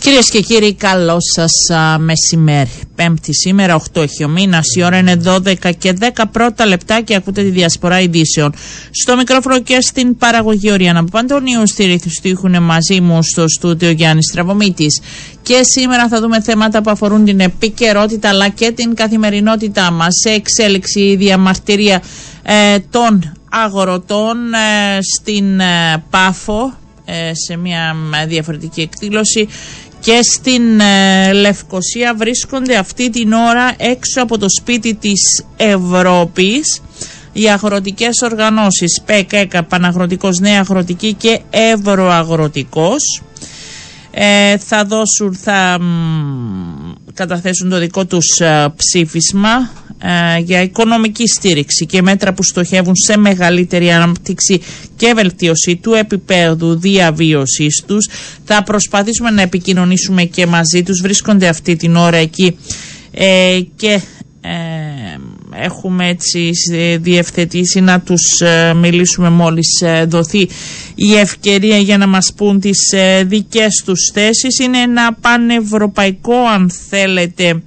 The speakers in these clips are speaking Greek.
Κυρίες και κύριοι, καλό σας μεσημέρι. Πέμπτη σήμερα, 8 έχει ο μήνας. Η ώρα είναι 12 και 10 πρώτα λεπτά και ακούτε τη διασπορά ειδήσεων. Στο μικρόφωνο και στην παραγωγή Οριάννα Παντονίου, στη ρύθμιση του ήχουν μαζί μου στο στούντιο Γιάννης Τραβομήτη. Και σήμερα θα δούμε θέματα που αφορούν την επικαιρότητα αλλά και την καθημερινότητά μας σε εξέλιξη η διαμαρτυρία ε, των αγορωτών ε, στην ε, Πάφο ε, σε μια διαφορετική εκδήλωση και στην ε, Λευκοσία βρίσκονται αυτή την ώρα έξω από το σπίτι της Ευρώπης οι αγροτικές οργανώσεις. ΠΕΚ, ΕΚΑ, Παναγροτικός, Νέα Αγροτική και Ευρωαγροτικός. Ε, θα δώσουν, θα καταθέσουν το δικό τους ε, ψήφισμα. ε, για οικονομική στήριξη και μέτρα που στοχεύουν σε μεγαλύτερη ανάπτυξη και βελτίωση του επίπεδου διαβίωσης τους. Θα προσπαθήσουμε να επικοινωνήσουμε και μαζί τους. Βρίσκονται αυτή την ώρα εκεί και έχουμε έτσι διευθετήσει να τους ε, μιλήσουμε μόλις ε, δοθεί η ευκαιρία για να μας πούν τις ε, δικές τους θέσεις είναι ένα πανευρωπαϊκό αν θέλετε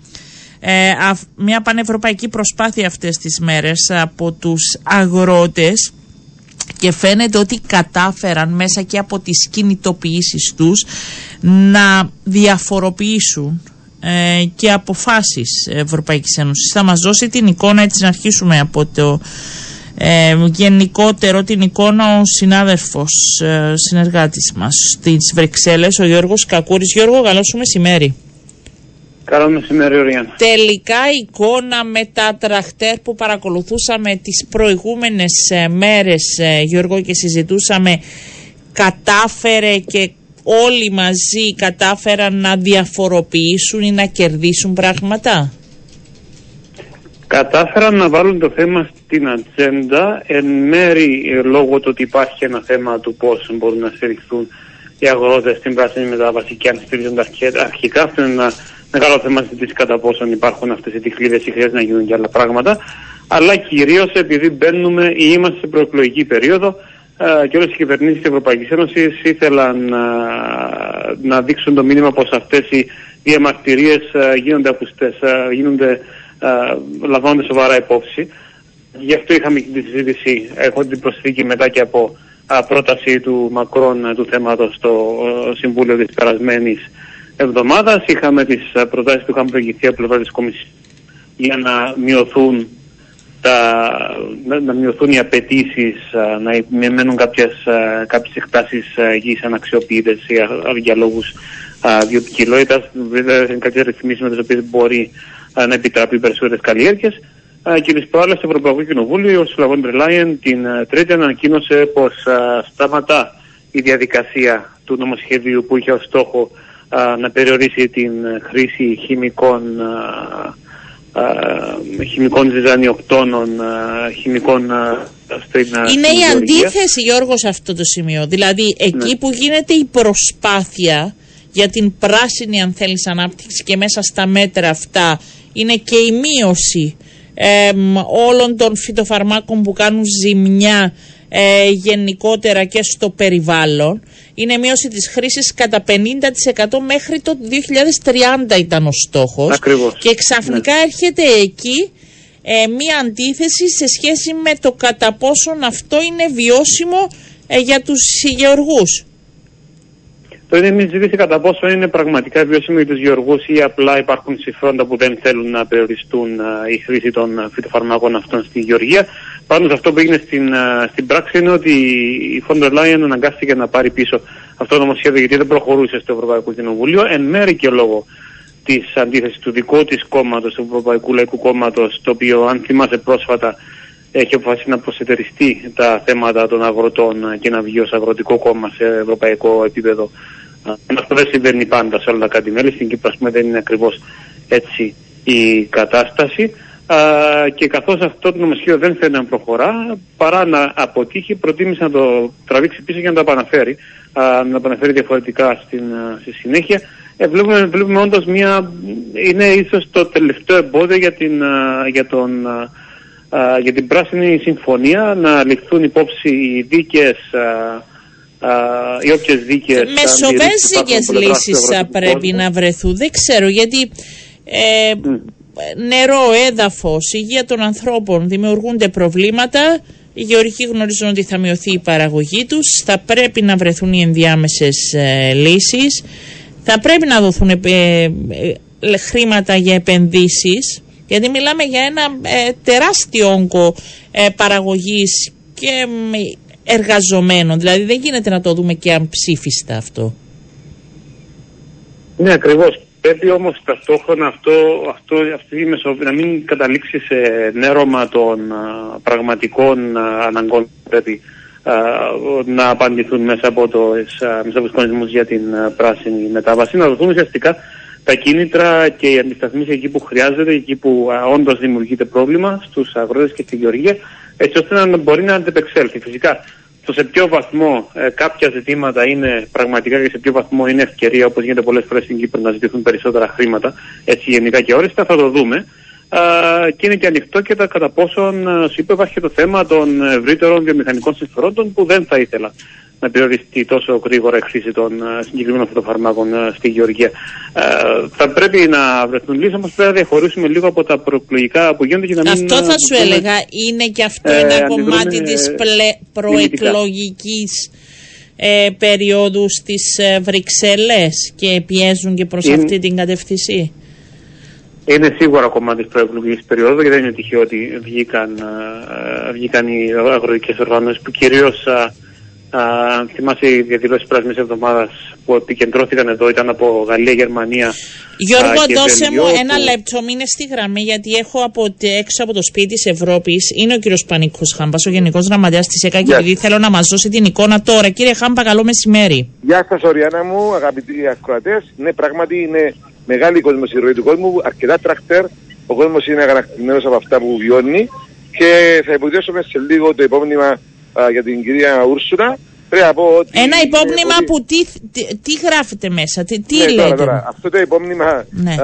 μια πανευρωπαϊκή προσπάθεια αυτές τις μέρες από τους αγρότες και φαίνεται ότι κατάφεραν μέσα και από τις κινητοποιήσεις τους να διαφοροποιήσουν ε, και αποφάσεις Ευρωπαϊκής Ένωσης. Θα μας δώσει την εικόνα, έτσι να αρχίσουμε από το ε, γενικότερο την εικόνα ο συνάδελφος ε, συνεργάτης μας στις Βρυξέλλες, ο Γιώργος Κακούρης. Γιώργο, καλό σου μεσημέρι. Καλό μεσημέρι, Οριάννα. Τελικά εικόνα με τα τραχτέρ που παρακολουθούσαμε τις προηγούμενες ε, μέρες, Γιώργο, και συζητούσαμε, κατάφερε και όλοι μαζί κατάφεραν να διαφοροποιήσουν ή να κερδίσουν πράγματα; Κατάφεραν να βάλουν το θέμα στην ατζέντα εν μέρη ε, λόγω του ότι υπάρχει ένα θέμα του πώς μπορούν να στηριχθούν οι αγρότες στην πράσινη μετάβαση και αν στηρίζονται αρχικά. Αυτό είναι ένα μεγάλο θέμα συζήτηση κατά πόσον υπάρχουν αυτές οι τυφλίδες ή χρειάζεται να γίνουν και άλλα πράγματα. Αλλά κυρίως επειδή μπαίνουμε ή είμαστε σε προεκλογική περίοδο ε, και όλες οι κυβερνήσεις της Ευρωπαϊκής Ένωσης ήθελαν να, ε, να δείξουν το μήνυμα πως αυτές οι διαμαρτυρίες ε, γίνονται ακουστές, γίνονται λαμβάνονται σοβαρά υπόψη. Γι' αυτό είχαμε και τη συζήτηση, έχω την προσθήκη μετά και από πρόταση του Μακρόν του θέματος στο Συμβούλιο της περασμένης εβδομάδας. Είχαμε τις προτάσεις που είχαν προηγηθεί από πλευρά της Κομισιόν για να μειωθούν τα, να, να μειωθούν οι απαιτήσεις, να μένουν κάποιες, κάποιες εκτάσεις γης αναξιοποιητές για, για λόγους βιοπικιλότητας. Βέβαια είναι κάποιες ρυθμίσεις με τις οποίες μπορεί να επιτραπεί περισσότερες καλλιέργειες. Και τις προάλλες στο Ευρωπαϊκό Κοινοβούλιο, ο Σλαβόν Μπρελάιεν την Τρίτη ανακοίνωσε πως σταματά η διαδικασία του νομοσχεδίου που είχε ως στόχο να περιορίσει την χρήση χημικών χημικών ζυζανιοκτώνων, χημικών στην Είναι η αντίθεση Γιώργος σε αυτό το σημείο. Δηλαδή εκεί ναι. που γίνεται η προσπάθεια για την πράσινη αν θέλεις ανάπτυξη και μέσα στα μέτρα αυτά είναι και η μείωση όλων των φυτοφαρμάκων που κάνουν ζημιά ε, γενικότερα και στο περιβάλλον είναι μείωση της χρήσης κατά 50% μέχρι το 2030 ήταν ο στόχος. Και ξαφνικά ναι. έρχεται εκεί ε, μία αντίθεση σε σχέση με το κατά πόσον αυτό είναι βιώσιμο ε, για τους γεωργούς. Το είναι μια ζήτηση κατά πόσο είναι πραγματικά βιώσιμο για τους γεωργούς ή απλά υπάρχουν συμφέροντα που δεν θέλουν να περιοριστούν η χρήση των φυτοφαρμάκων αυτών στη γεωργία. Πάντω αυτό που έγινε στην, στην πράξη είναι ότι η Φόντερ Λάιεν αναγκάστηκε να πάρει πίσω αυτό το νομοσχέδιο γιατί δεν προχωρούσε στο Ευρωπαϊκό Κοινοβούλιο εν μέρη και λόγω της αντίθεσης του δικού της κόμματος, του Ευρωπαϊκού Λαϊκού Κόμματος, το οποίο αν θυμάσαι πρόσφατα έχει αποφασίσει να προσετεριστεί τα θέματα των αγροτών και να βγει ως αγροτικό κόμμα σε ευρωπαϊκό επίπεδο αυτό δεν συμβαίνει πάντα σε όλα τα κάτι μέλη. Στην Κύπρο, πούμε, δεν είναι ακριβώς έτσι η κατάσταση. Α, και καθώς αυτό το νομοσχέδιο δεν θέλει να προχωρά, παρά να αποτύχει, προτίμησε να το τραβήξει πίσω και να το επαναφέρει, α, να το επαναφέρει διαφορετικά στην, στη συνέχεια. Ε, βλέπουμε, βλέπουμε όντως μια, είναι ίσως το τελευταίο εμπόδιο για την, για τον, για την πράσινη συμφωνία να ληφθούν υπόψη οι δίκαιες ή όποιες δίκαιες. Μεσοβέζικε λύσεις θα πρέπει να βρεθούν. Δεν ξέρω γιατί. Ε, Νερό, έδαφος, υγεία των ανθρώπων δημιουργούνται προβλήματα. Οι γεωργοί γνωρίζουν ότι θα μειωθεί η παραγωγή τους, θα πρέπει να βρεθούν οι ενδιάμεσες ε, λύσεις, θα πρέπει να δοθούν ε, ε, χρήματα για επενδύσεις, γιατί μιλάμε για ένα τεράστιο όγκο παραγωγής και εργαζομένων, δηλαδή δεν γίνεται να το δούμε και αμψήφιστα αυτό. Ναι, ακριβώς. Πρέπει όμως ταυτόχρονα αυτό, αυτό, αυτή η μεσο, να μην καταλήξει σε νέρωμα των πραγματικών αναγκών πρέπει να απαντηθούν μέσα από, το, μέσα από τους για την πράσινη μετάβαση, να δοθούν ουσιαστικά τα κίνητρα και οι αντισταθμίσεις εκεί που χρειάζεται, εκεί που όντως δημιουργείται πρόβλημα στους αγρότες και στη γεωργία, έτσι ώστε να μπορεί να αντεπεξέλθει. Φυσικά το σε ποιο βαθμό ε, κάποια ζητήματα είναι πραγματικά και σε ποιο βαθμό είναι ευκαιρία, όπως γίνεται πολλές φορές στην Κύπρο, να ζητηθούν περισσότερα χρήματα, έτσι γενικά και όριστα, θα το δούμε. και είναι και ανοιχτό και τα κατά πόσον, σου είπε, υπάρχει και το θέμα των ευρύτερων βιομηχανικών συμφερόντων που δεν θα ήθελα να περιοριστεί τόσο γρήγορα η χρήση των uh, συγκεκριμένων φυτοφαρμάκων uh, στη Γεωργία. Uh, θα πρέπει να βρεθούν λύσεις, όμως πρέπει να διαχωρίσουμε λίγο από τα προεκλογικά που γίνονται και να μην. Αυτό θα σου έλεγα. Είναι και αυτό ε, ένα κομμάτι της προεκλογικής ε, περίοδου στις ε, Βρυξέλλες και πιέζουν και προς αυτή την κατευθυνσή. Είναι σίγουρα κομμάτι της προεκλογικής περίοδου γιατί δεν είναι τυχαίο ότι βγήκαν, βγήκαν οι αγροτικές οργανώσεις που κυρίως αν θυμάσαι οι διαδηλώσεις πράσινης εβδομάδας που επικεντρώθηκαν εδώ, ήταν από Γαλλία, Γερμανία. Γιώργο, δώσε μου ένα λεπτό, μείνε στη γραμμή, γιατί έχω από, έξω από το σπίτι της Ευρώπης. Είναι ο κύριος Πανίκο Χάμπας, ο Γενικός Γραμματέας της ΕΚΑ, και επειδή θέλω να μας δώσει την εικόνα τώρα. Κύριε Χάμπα, καλό μεσημέρι. Γεια σας, Οριάννα μου, αγαπητοί ακροατές. Ναι, πράγματι είναι μεγάλη κόσμο η ροή του κόσμου, αρκετά τρακτέρ. Ο κόσμος είναι αγανακτημένος από αυτά που βιώνει. Και θα υποθέσουμε σε λίγο το υπόμνημα για την κυρία Ούρσουνα. ότι Ένα υπόμνημα που τι, τι, γράφετε μέσα, τι, τι ναι, λέτε; Τώρα, τώρα. Αυτό το υπόμνημα ναι.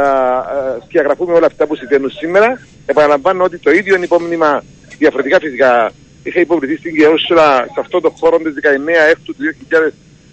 διαγραφούμε όλα αυτά που συμβαίνουν σήμερα. Επαναλαμβάνω ότι το ίδιο υπόμνημα διαφορετικά φυσικά είχε υποβληθεί στην κυρία Ούρσουνα σε αυτό το χώρο τη 19 Έκτου του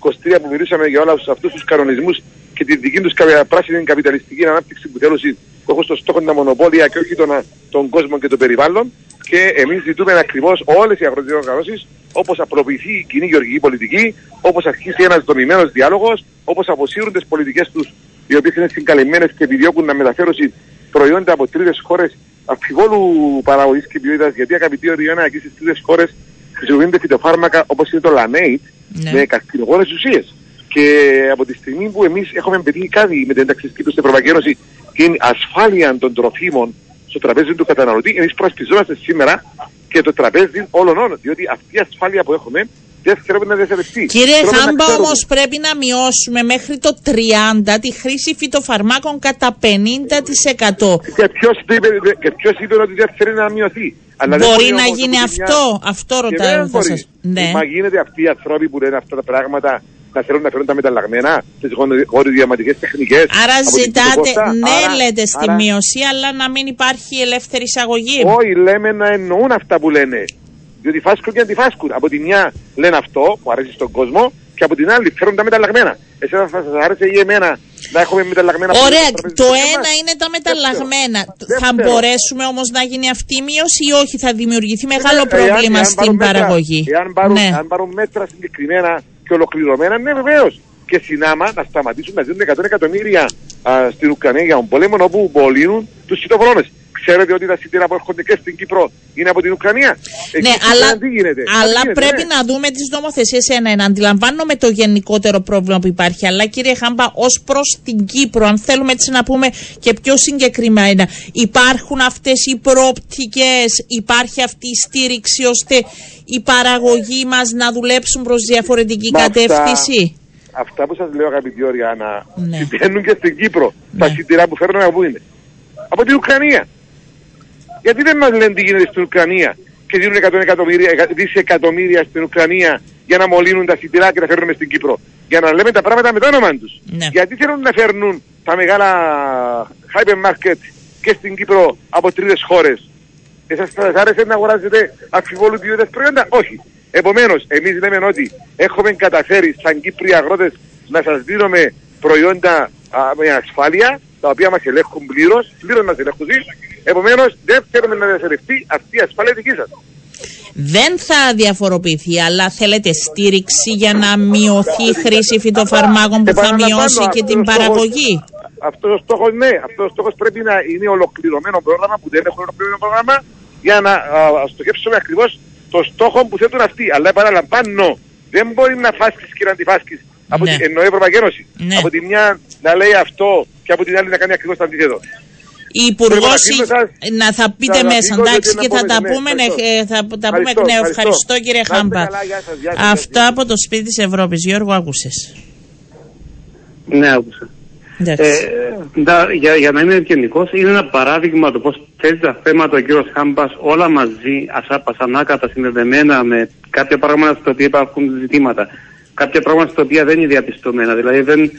2023 που μιλήσαμε για όλου αυτούς τους κανονισμούς και τη δική τους πράσινη καπιταλιστική ανάπτυξη που θέλουν που έχουν στο στόχο τα μονοπόλια και όχι τον, τον κόσμο και το περιβάλλον. Και εμείς ζητούμε ακριβώς όλες οι αγροτικέ οργανώσει όπως απλοποιηθεί η κοινή γεωργική πολιτική, όπως αρχίσει ένας δομημένος διάλογος, όπως αποσύρουν τις πολιτικές τους οι οποίες είναι συγκαλυμμένες και επιδιώκουν να μεταφέρουν προϊόντα από τρίτες χώρες αμφιβόλου παραγωγής και ποιότητας. Γιατί αγαπητοί Οριάννα, εκεί στις τρίτες χώρες χρησιμοποιούνται φυτοφάρμακα όπως είναι το Λανέιτ ναι. με καρκινογόνες ουσίες. Και από τη στιγμή που εμείς έχουμε πετύχει κάτι με την ένταξη στην Ευρωπαϊκή Ένωση την ασφάλεια των τροφίμων στο τραπέζι του καταναλωτή, εμείς προσπιζόμαστε σήμερα και το τραπέζι όλων όλων. Διότι αυτή η ασφάλεια που έχουμε δεν θέλουμε να διαθετευτεί. Κύριε Χάμπα, όμως πρέπει να μειώσουμε μέχρι το 30 τη χρήση φυτοφαρμάκων κατά 50%. Και ποιο είπε, είπε ότι δεν θέλει να μειωθεί. Αλλά μπορεί να γίνει αυτό, αυτό ρωτάω. Ναι. Μα γίνεται αυτοί οι άνθρωποι που λένε αυτά τα πράγματα να θέλουν να φέρουν τα μεταλλαγμένα, τι γοριδιαματικέ τεχνικές. Άρα ζητάτε, ναι, άρα, λέτε στη άρα... μείωση, αλλά να μην υπάρχει ελεύθερη εισαγωγή. Όχι, λέμε να εννοούν αυτά που λένε. Διότι φάσκουν και αντιφάσκουν. Από τη μια λένε αυτό που αρέσει στον κόσμο και από την άλλη φέρουν τα μεταλλαγμένα. Εσένα θα σας άρεσε ή εμένα να έχουμε μεταλλαγμένα Ωραία, το ένα είναι τα μεταλλαγμένα. Θα μπορέσουμε όμως να γίνει αυτή η μείωση ή όχι, θα δημιουργηθεί μεγάλο πρόβλημα στην παραγωγή. Εάν πάρουν ναι. μέτρα συγκεκριμένα και ολοκληρωμένα, ναι βεβαίως. Και συνάμα να σταματήσουν να δίνουν 100 εκατομμύρια α, στην Ουκρανία για τον πόλεμο όπου πολύνουν τους σιτοχρόνε. Ξέρετε ότι τα σιτήρα που έρχονται και στην Κύπρο είναι από την Ουκρανία; ναι, αλλά, τι γίνεται, αλλά γίνεται, πρέπει ναι. να δούμε τις νομοθεσίες ένα-ένα. Αντιλαμβάνομαι το γενικότερο πρόβλημα που υπάρχει. Αλλά κύριε Χάμπα, ως προς την Κύπρο, αν θέλουμε έτσι να πούμε και πιο συγκεκριμένα, υπάρχουν αυτές οι προοπτικές, υπάρχει αυτή η στήριξη ώστε η παραγωγή μας να δουλέψουν προς διαφορετική Μα κατεύθυνση; Αυτά, αυτά που σας λέω, αγαπητή Ωριάννα, ναι. και στην Κύπρο. Ναι. Τα σιτηρά που φέρνουν από πού είναι. Από την Ουκρανία. Γιατί δεν μας λένε τι γίνεται στην Ουκρανία και δίνουν 100 εκατομμύρια, δισεκατομμύρια στην Ουκρανία για να μολύνουν τα σιτηρά και να φέρνουν στην Κύπρο. Για να λέμε τα πράγματα με το όνομα τους. Ναι. Γιατί θέλουν να φέρνουν τα μεγάλα hypermarket και στην Κύπρο από τρίτες χώρες. Εσάς θα σας άρεσε να αγοράζετε αμφιβόλου ποιότητας προϊόντα; Όχι. Επομένως, εμείς λέμε ότι έχουμε καταφέρει σαν Κύπροι αγρότες να σας δίνουμε προϊόντα α, με ασφάλεια, τα οποία μας ελέγχουν πλήρως, πλήρως μας ελέγχουν. Επομένως, δεν θέλουμε να διασυρευτεί αυτή η ασφάλεια δική σας δεν θα διαφοροποιηθεί, αλλά θέλετε στήριξη για να μειωθεί η χρήση φυτοφαρμάκων που θα μειώσει και την παραγωγή; Αυτός ο στόχος, ναι, αυτός ο στόχος πρέπει να είναι ολοκληρωμένο πρόγραμμα που δεν έχουμε ολοκληρωμένο πρόγραμμα για να στοχεύσουμε ακριβώς το στόχο που θέτουν αυτοί. Αλλά επαναλαμβάνω, δεν μπορεί να φάσκεις και να αντιφάσκεις από ναι. την εννοεί Ευρωπαϊκή Ένωση. Ναι. Από τη μια να λέει αυτό και από την άλλη να κάνει ακριβώς το αντίθετο η Υπουργός να θα πείτε μέσα, εντάξει, και θα τα πούμε, θα τα πούμε εκ νέου. Ευχαριστώ κύριε Χάμπα. Αυτά από το σπίτι της Ευρώπης. Γιώργο, άκουσες. Ναι, άκουσα. Ε, για, για να είμαι ευγενικός, είναι ένα παράδειγμα το πώς θέτει τα θέματα ο κύριος Χάμπας όλα μαζί, ασάπασανάκατα, συνδεδεμένα με κάποια πράγματα στα οποία υπάρχουν ζητήματα. Κάποια πράγματα στα οποία δεν είναι διαπιστωμένα. Δηλαδή δεν,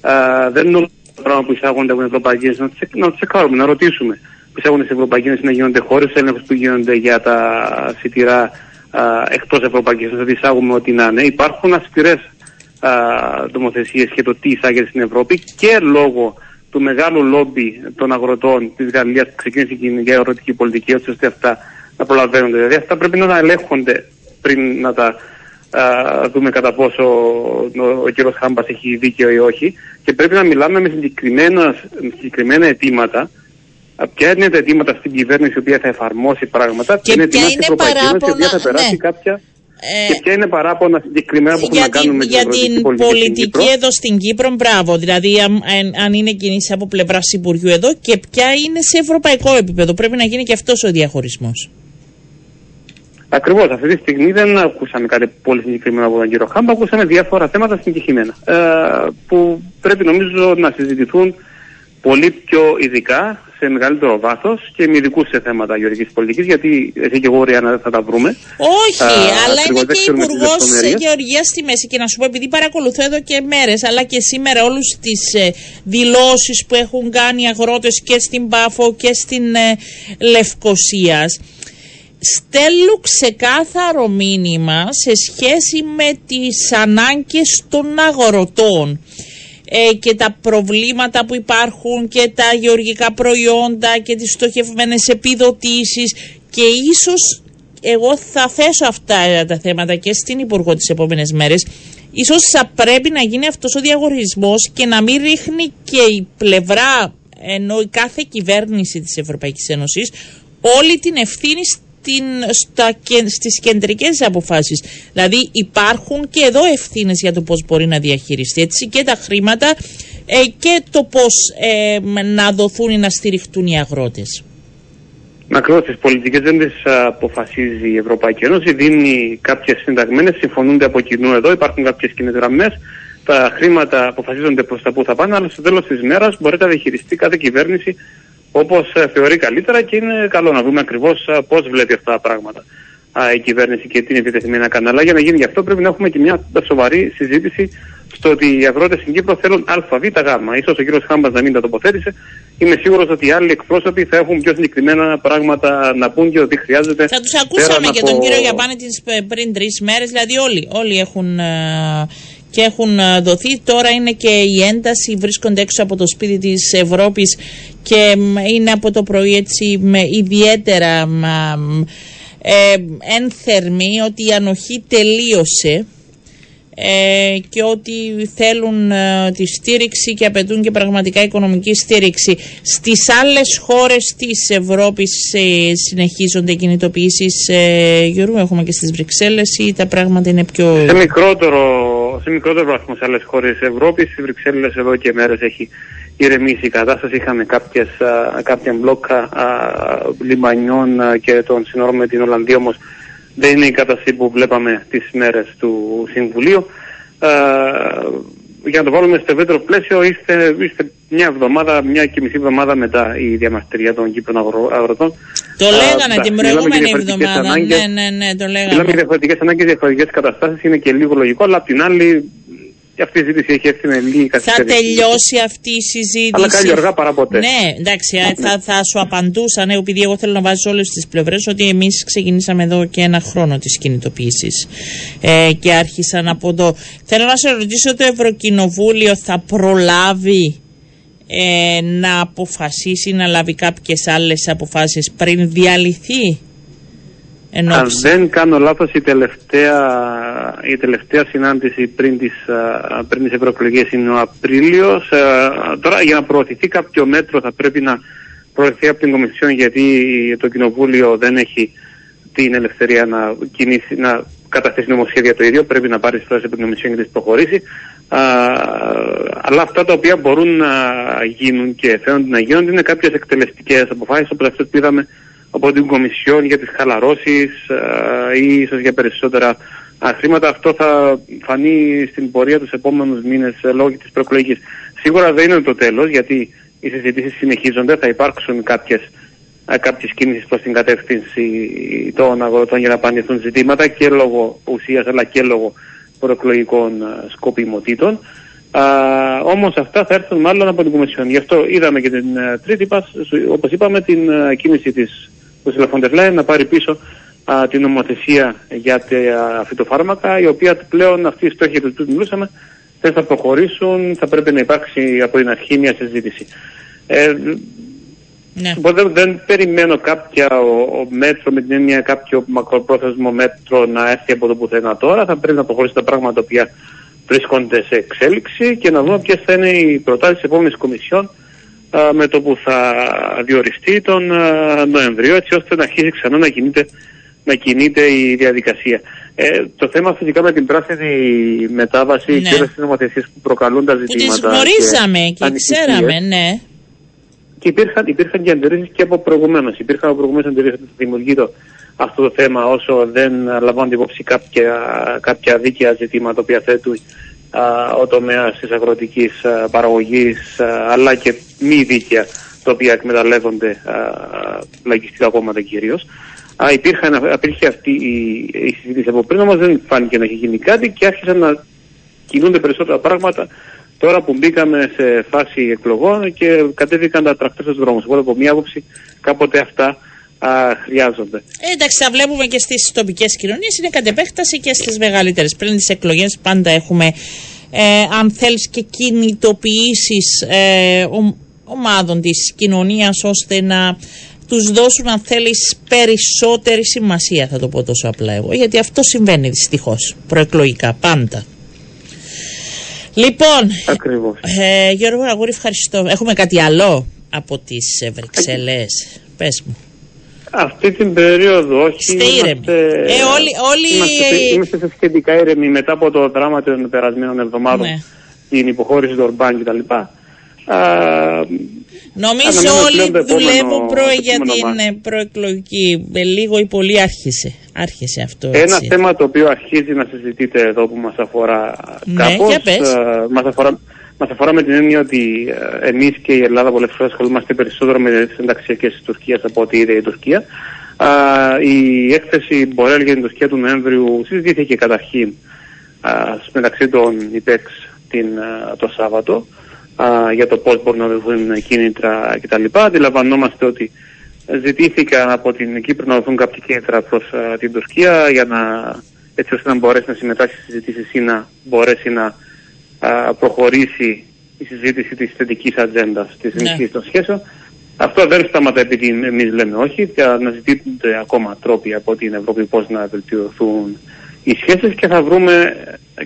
α, δεν πράγματα που εισάγονται από την Ευρωπαϊκή Ένωση, να τους τσεκάρουμε, να ρωτήσουμε. Που εισάγονται στην Ευρωπαϊκή Ένωσης να γίνονται χώρες έλεγχου που γίνονται για τα σιτηρά εκτός Ευρωπαϊκής Ένωσης, δηλαδή εισάγουμε ό,τι να είναι. Υπάρχουν αυστηρές νομοθεσίες και το τι εισάγεται στην Ευρώπη και λόγω του μεγάλου λόμπι των αγροτών της Γαλλίας που ξεκίνησε η αγροτική πολιτική, ώστε αυτά να προλαβαίνονται. Δηλαδή αυτά πρέπει να ελέγχονται πριν να τα α, δούμε κατά πόσο ο, ο κύριος Χάμπας έχει δίκαιο ή όχι και πρέπει να μιλάμε με συγκεκριμένα, με συγκεκριμένα αιτήματα ποια είναι τα αιτήματα στην κυβέρνηση η οποία θα εφαρμόσει πράγματα και ποια είναι, είναι παράπονα, η οποία θα περάσει ναι. κάποια ε, και ποια είναι παράπονα συγκεκριμένα που έχουν να κάνουν με για την πολιτική, πολιτική εδώ στην Κύπρο, μπράβο. Δηλαδή, αν, αν είναι κινήσεις από πλευράς Υπουργείου εδώ και ποια είναι σε ευρωπαϊκό επίπεδο. Πρέπει να γίνει και αυτός ο διαχωρισμός. Ακριβώς. Αυτή τη στιγμή δεν ακούσαμε κάτι πολύ συγκεκριμένο από τον κύριο Χάμπα, ακούσαμε διάφορα θέματα συγκεκριμένα. Ε, που πρέπει νομίζω να συζητηθούν πολύ πιο ειδικά, σε μεγαλύτερο βάθος και με ειδικούς σε θέματα γεωργικής πολιτικής, γιατί εσύ και εγώ Ριάννα θα τα βρούμε. Όχι, αλλά είναι και υπουργός Γεωργίας στη μέση. Και να σου πω, επειδή παρακολουθώ εδώ και μέρες, αλλά και σήμερα όλους τις ε, δηλώσεις που έχουν κάνει οι αγρότες και στην Πάφο και στην ε, Λευκοσίας στέλνουν ξεκάθαρο μήνυμα σε σχέση με τις ανάγκες των αγορωτών ε, και τα προβλήματα που υπάρχουν και τα γεωργικά προϊόντα και τις στοχευμένες επιδοτήσεις και ίσως εγώ θα θέσω αυτά τα θέματα και στην Υπουργό τις επόμενες μέρες ίσως θα πρέπει να γίνει αυτός ο διαγωνισμός και να μην ρίχνει και η πλευρά ενώ η κάθε κυβέρνηση της Ευρωπαϊκής Ένωσης όλη την ευθύνη την, στα, στις κεντρικές αποφάσεις. Δηλαδή υπάρχουν και εδώ ευθύνες για το πώς μπορεί να διαχειριστεί έτσι και τα χρήματα ε, και το πώς ε, να δοθούν ή να στηριχτούν οι αγρότες. Ακριβώ τις πολιτικές δεν τις αποφασίζει η Ευρωπαϊκή Ένωση. Δίνει κάποιες συνταγμένες, συμφωνούνται από κοινού εδώ, υπάρχουν κάποιες κοινές γραμμές. Τα χρήματα αποφασίζονται προς τα που θα πάνε, αλλά στο τέλος της μέρας μπορεί να διαχειριστεί κάθε κυβέρνηση όπως ε, θεωρεί καλύτερα και είναι καλό να δούμε ακριβώς ε, πώς βλέπει αυτά τα πράγματα η κυβέρνηση και τι είναι επιτεθειμένη να κάνει. Αλλά για να γίνει γι' αυτό πρέπει να έχουμε και μια σοβαρή συζήτηση στο ότι οι αγρότες στην Κύπρο θέλουν ΑΒ γ. σω ο κύριος Χάμπας να μην τα τοποθέτησε. Είμαι σίγουρος ότι οι άλλοι εκπρόσωποι θα έχουν πιο συγκεκριμένα πράγματα να πούν και ότι χρειάζεται. Θα τους ακούσαμε και τον κύριο Γιαπάνη πριν τρεις μέρες. Δηλαδή όλοι, όλοι έχουν ε, και έχουν ε, δοθεί. Τώρα είναι και η ένταση, βρίσκονται έξω από το σπίτι της Ευρώπης και είναι από το πρωί έτσι με ιδιαίτερα ε, ένθερμοι ότι η ανοχή τελείωσε ε, και ότι θέλουν ε, τη στήριξη και απαιτούν και πραγματικά οικονομική στήριξη. Στις άλλες χώρες της Ευρώπης ε, συνεχίζονται κινητοποιήσεις, ε, Γιώργο, έχουμε και στις Βρυξέλλες ή τα πράγματα είναι πιο... Σε μικρότερο, σε μικρότερο βαθμό σε άλλες χώρες της Ευρώπης, στις Βρυξέλλες εδώ και μέρες έχει ηρεμήσει η κατάσταση. Είχαμε κάποιες, κάποια μπλόκα λιμανιών και των συνόρων με την Ολλανδία όμως δεν είναι η κατάσταση που βλέπαμε τις μέρες του Συμβουλίου. Ε, για να το βάλουμε στο ευρύτερο πλαίσιο, είστε, είστε μια εβδομάδα, μια και μισή εβδομάδα μετά η διαμαρτυρία των Κύπρων αγροτών. Το λέγανε την προηγούμενη εβδομάδα. Ναι, ναι, ναι, το λέγανε. Μιλάμε για διαφορετικές ανάγκες, διαφορετικές καταστάσεις, είναι και λίγο λογικό, αλλά απ' την άλλη και αυτή η συζήτηση έχει έρθει με λίγη Θα τελειώσει αυτή η συζήτηση. Αλλά καλή αργά παρά ποτέ. Ναι, εντάξει, ναι. Θα, θα σου απαντούσα, ναι, επειδή εγώ θέλω να βάζω όλες τις πλευρές, ότι εμείς ξεκινήσαμε εδώ και ένα χρόνο τις κινητοποίηση. Ε, και άρχισαν από εδώ. Θέλω να σε ρωτήσω, το Ευρωκοινοβούλιο θα προλάβει ε, να αποφασίσει να λάβει κάποιες άλλες αποφάσεις πριν διαλυθεί; Αν δεν κάνω λάθος η τελευταία, η τελευταία συνάντηση πριν τις, πριν τις ευρωεκλογές είναι ο Απρίλιος. Τώρα για να προωθηθεί κάποιο μέτρο θα πρέπει να προωθηθεί από την Κομισιόν γιατί το Κοινοβούλιο δεν έχει την ελευθερία να, κινήσει, να καταθέσει νομοσχέδια το ίδιο. Πρέπει να πάρει τις από την Κομισιόν και τις προχωρήσει. Α, αλλά αυτά τα οποία μπορούν να γίνουν και φαίνονται να γίνονται είναι κάποιες εκτελεστικές αποφάσεις όπως αυτό που είδαμε από την Κομισιόν για τις χαλαρώσεις ε, ή ίσως για περισσότερα χρήματα. Αυτό θα φανεί στην πορεία τους επόμενους μήνες ε, λόγω της προεκλογικής. Σίγουρα δεν είναι το τέλος γιατί οι συζητήσεις συνεχίζονται, θα υπάρξουν κάποιες, ε, κάποιες κίνησεις προς την κατεύθυνση των αγροτών για να απαντηθούν ζητήματα και λόγω ουσίας αλλά και λόγω προεκλογικών σκοπιμοτήτων. Uh, Όμως αυτά θα έρθουν μάλλον από την Κομισιόν. Γι' αυτό είδαμε και την uh, τρίτη, όπως είπαμε, την uh, κίνηση της του Σιλαφοντεφλάιν να πάρει πίσω α, την νομοθεσία για τα φυτοφάρμακα, η οποία πλέον αυτή η στόχη του μιλούσαμε δεν θα προχωρήσουν, θα πρέπει να υπάρξει από την αρχή μια συζήτηση. Ε, ναι. δεν, δεν περιμένω κάποια ο, ο μέτρο με την έννοια κάποιο μακροπρόθεσμο μέτρο να έρθει από το πουθενά τώρα. Θα πρέπει να προχωρήσει τα πράγματα τα οποία βρίσκονται σε εξέλιξη και να δούμε ποιες θα είναι οι προτάσεις της επόμενης Κομισιόν με το που θα διοριστεί τον Νοεμβρίο έτσι ώστε να αρχίσει ξανά να κινείται, να κινείται η διαδικασία. Ε, το θέμα φυσικά με την πράσινη μετάβαση ναι. και όλες τις νομοθεσίες που προκαλούν τα ζητήματα. Που τις γνωρίζαμε και, και ξέραμε, ναι. Και υπήρχαν, υπήρχαν και αντιρρήσεις και από προηγουμένως. Υπήρχαν από προηγουμένως αντιρρήσεις ότι δημιουργεί το, αυτό το θέμα όσο δεν λαμβάνονται υπόψη κάποια, κάποια δίκαια ζητήματα τα οποία θέτουν ο τομέας της αγροτικής παραγωγής αλλά και μη δίκαια τα οποία εκμεταλλεύονται λαϊκιστικά κόμματα κυρίως. υπήρχε αυτή η, η συζήτηση από πριν, όμως δεν φάνηκε να έχει γίνει κάτι και άρχισαν να κινούνται περισσότερα πράγματα τώρα που μπήκαμε σε φάση εκλογών και κατέβηκαν τα τρακτέρ στους δρόμους. Οπότε από μία άποψη κάποτε αυτά α, χρειάζονται. Ε, εντάξει, θα βλέπουμε και στις τοπικές κοινωνίες, είναι κατ' επέκταση και στις μεγαλύτερες. Πριν τις εκλογές πάντα έχουμε, ε, αν θέλεις, και κινητοποιήσεις ε, ομάδων της κοινωνίας ώστε να τους δώσουν αν θέλεις περισσότερη σημασία θα το πω τόσο απλά εγώ γιατί αυτό συμβαίνει δυστυχώς προεκλογικά πάντα Λοιπόν, Ακριβώς. Ε, Γιώργο Αγούρη ευχαριστώ. Έχουμε κάτι άλλο από τις Βρυξέλλες; Πες μου. Αυτή την περίοδο όχι. Είστε ήρεμοι. Ε, όλοι, όλοι... Είμαστε, είμαστε σε σχετικά ήρεμοι μετά από το δράμα των περασμένων εβδομάδων. Ναι. Την υποχώρηση του Ορμπάν κτλ. Νομίζω όλοι δουλεύουν προ για την ε, προεκλογική. Με λίγο ή πολύ άρχισε. Άρχισε αυτό. Έτσι. Ένα θέμα το οποίο αρχίζει να συζητείται εδώ που μας αφορά ναι, κάπως. Για πες. μας αφορά Μας αφορά με την έννοια ότι ε, εμείς και η Ελλάδα πολλές φορές ασχολούμαστε περισσότερο με τις ενταξιακές της Τουρκίας από ό,τι είδε η Τουρκία. η έκθεση Μπορέλ για την Τουρκία του Νοέμβριου συζητήθηκε καταρχήν μεταξύ των ΙΠΕΞ την, το Σάββατο για το πώς μπορούν να δοθούν κίνητρα κτλ. Αντιλαμβανόμαστε ότι ζητήθηκαν από την Κύπρο να δοθούν κάποια κίνητρα προς την Τουρκία για να, έτσι ώστε να μπορέσει να συμμετάσχει στις συζητήσεις ή να μπορέσει να προχωρήσει η συζήτηση της θετικής ατζέντας της ναι. των σχέσεων. Αυτό δεν σταματά επειδή εμείς λέμε όχι και αναζητούνται ακόμα τρόποι από την Ευρώπη πώς να βελτιωθούν οι σχέσεις και θα βρούμε,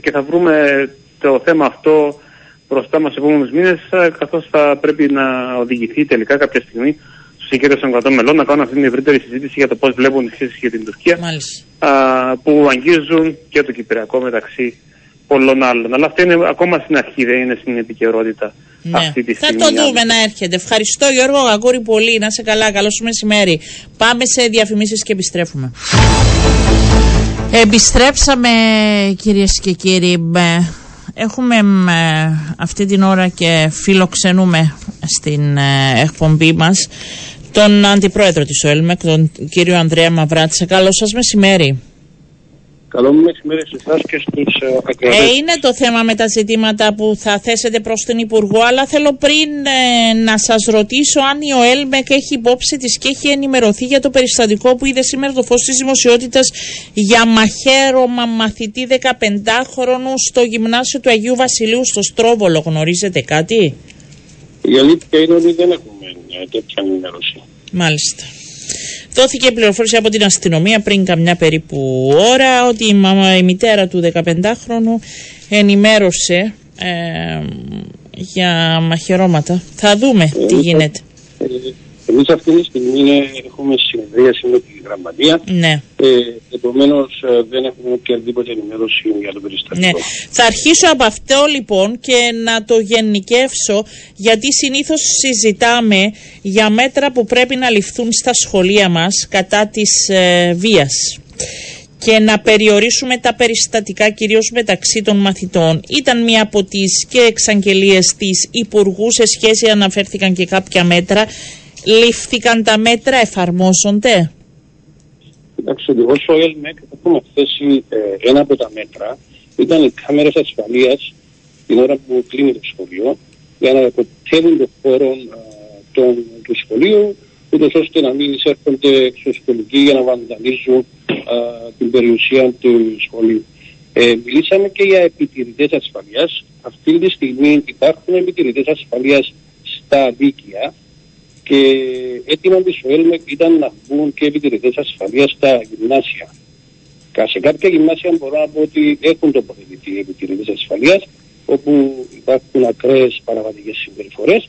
και θα βρούμε το θέμα αυτό μπροστά μας επόμενους μήνες καθώς θα πρέπει να οδηγηθεί τελικά κάποια στιγμή στους ηγέτες των κρατών μελών να κάνουν αυτή την ευρύτερη συζήτηση για το πώς βλέπουν τις σχέσεις για την Τουρκία α, που αγγίζουν και το Κυπριακό μεταξύ πολλών άλλων. Αλλά αυτό είναι ακόμα στην αρχή, δεν είναι στην επικαιρότητα ναι. αυτή τη στιγμή. Θα το δούμε να έρχεται. Ευχαριστώ Γιώργο Γαγκούρη πολύ. Να σε καλά. Καλό σου μεσημέρι. Πάμε σε διαφημίσεις και επιστρέφουμε. Επιστρέψαμε κυρίες και κύριοι. Έχουμε αυτή την ώρα και φιλοξενούμε στην ε, εκπομπή μας τον Αντιπρόεδρο της ΟΕΛΜΕΚ, τον κύριο Ανδρέα Μαυράτσα. Καλό σας μεσημέρι. Καλό μεσημέρι σε εσάς και στους ακροατές. Ε, είναι το θέμα με τα ζητήματα που θα θέσετε προς τον Υπουργό, αλλά θέλω πριν ε, να σας ρωτήσω αν η ΟΕΛΜΕΚ έχει υπόψη της και έχει ενημερωθεί για το περιστατικό που είδε σήμερα το φως της δημοσιότητας για μαχαίρωμα μαθητή 15χρονου στο γυμνάσιο του Αγίου Βασιλείου στο Στρόβολο. Γνωρίζετε κάτι; Η αλήθεια είναι ότι δεν έχουμε ε, τέτοια ενημέρωση. Μάλιστα. Δόθηκε πληροφόρηση από την αστυνομία πριν καμιά περίπου ώρα ότι η, μαμά, η μητέρα του 15χρονου ενημέρωσε ε, για μαχαιρώματα. Θα δούμε τι γίνεται. Ε, Εμείς αυτή τη στιγμή έχουμε συνεδρίαση με τη γραμματεία. Ναι. Ε, Επομένως ε, δεν έχουμε οποιαδήποτε ενημέρωση για το περιστατικό. Ναι. Θα αρχίσω από αυτό λοιπόν και να το γενικεύσω γιατί συνήθως συζητάμε για μέτρα που πρέπει να ληφθούν στα σχολεία μας κατά της ε, βίας και να περιορίσουμε τα περιστατικά κυρίως μεταξύ των μαθητών. Ήταν μία από τις και εξαγγελίες της Υπουργού σε σχέση αναφέρθηκαν και κάποια μέτρα Λήφθηκαν τα μέτρα, εφαρμόζονται. Κοιτάξτε, εγώ στο ΕΛΜΕΚ έχουμε θέσει ε, ένα από τα μέτρα. Ήταν οι κάμερες ασφαλείας την ώρα που κλείνει το σχολείο για να αποτελούν το χώρο ε, του σχολείου ούτως ώστε να μην εισέρχονται εξωσχολικοί για να βανταλίζουν ε, την περιουσία του σχολείου. Ε, μιλήσαμε και για επιτηρητές ασφαλείας. Αυτή τη στιγμή υπάρχουν επιτηρητές ασφαλείας στα δίκαια και έτοιμα της ΟΕΛΜΕΚ ήταν να μπουν και επιτηρητές ασφαλείας στα γυμνάσια. Σε κάποια γυμνάσια μπορώ να πω ότι έχουν τοποθετηθεί επιτηρητές ασφαλείας, όπου υπάρχουν ακραίες παραβατικές συμπεριφορές,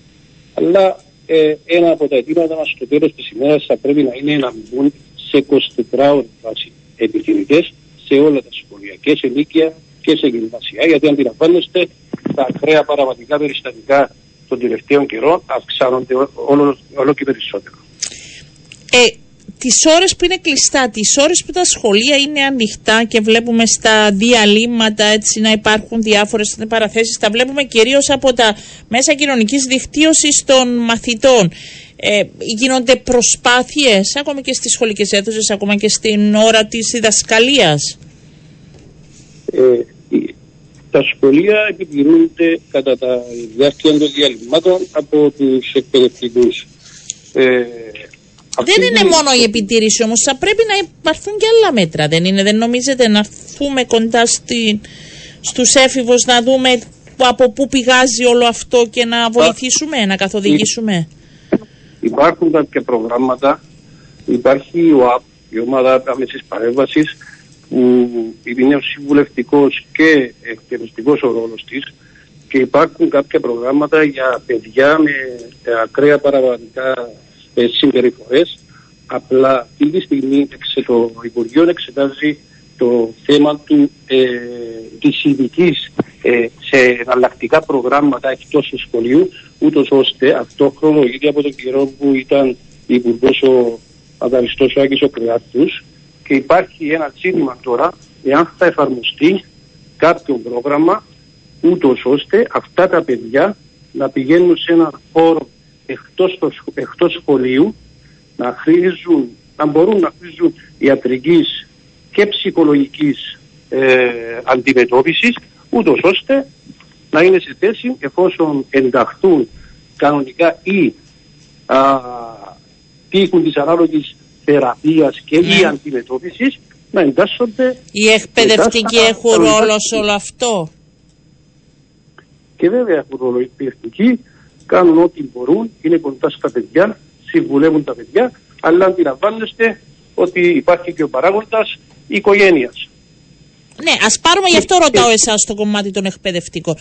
αλλά ε, ένα από τα αιτήματα μας στο τέλος της ημέρας θα πρέπει να είναι να μπουν σε 24 ώρε βάση επιτηρητές σε όλα τα σχολεία και σε λύκεια και σε γυμνάσια. Γιατί αντιλαμβάνεστε τα ακραία παραβατικά περιστατικά των τελευταίων καιρών αυξάνονται όλο, όλο και περισσότερο. Ε, τις ώρες που είναι κλειστά, τις ώρες που τα σχολεία είναι ανοιχτά και βλέπουμε στα διαλύματα έτσι να υπάρχουν διάφορες παραθέσεις, τα βλέπουμε κυρίως από τα μέσα κοινωνικής δικτύωσης των μαθητών. Ε, γίνονται προσπάθειες ακόμα και στις σχολικές αίθουσες, ακόμα και στην ώρα της διδασκαλίας; Ε, τα σχολεία επιτηρούνται κατά τα διάρκεια των διαλυμάτων από τους εκπαιδευτικούς. Ε, δεν είναι μόνο η επιτήρηση όμως, θα πρέπει να υπάρχουν και άλλα μέτρα, δεν είναι, δεν νομίζετε να φούμε κοντά στη, στους έφηβους να δούμε από πού πηγάζει όλο αυτό και να βοηθήσουμε, να καθοδηγήσουμε; Υπάρχουν κάποια προγράμματα, υπάρχει η ΟΑΠ, η Ομάδα Άμεσης Παρέμβασης, που είναι ο συμβουλευτικός και εκτελεστικός ο ρόλος της και υπάρχουν κάποια προγράμματα για παιδιά με ακραία παραβατικά ε, συμπεριφορές. Απλά αυτή τη στιγμή το Υπουργείο εξετάζει το θέμα του, ε, της ειδικής ε, σε εναλλακτικά προγράμματα εκτός του σχολείου, ούτως ώστε αυτό χρονολογείται από τον καιρό που ήταν υπουργός ο Αδαριστός ο Άκης ο Κρεάτους, και υπάρχει ένα ζήτημα τώρα εάν θα εφαρμοστεί κάποιο πρόγραμμα ούτως ώστε αυτά τα παιδιά να πηγαίνουν σε έναν χώρο εκτός, εκτός σχολείου να χρήζουν, να μπορούν να χρήζουν ιατρικής και ψυχολογικής ε, αντιμετώπισης ούτως ώστε να είναι σε θέση εφόσον ενταχθούν κανονικά ή α, τύχουν της ανάλογης θεραπείας και ναι. ή αντιμετώπισης να εντάσσονται. Οι εκπαιδευτικοί έχουν ρόλο σε όλο αυτό. Και βέβαια έχουν ρόλο οι εκπαιδευτικοί, κάνουν ό,τι μπορούν, είναι κοντά στα παιδιά, συμβουλεύουν τα παιδιά, αλλά αντιλαμβάνεστε ότι υπάρχει και ο παράγοντας οικογένειας. Ναι, ας πάρουμε γι' αυτό ρωτάω εσάς το κομμάτι των εκπαιδευτικών.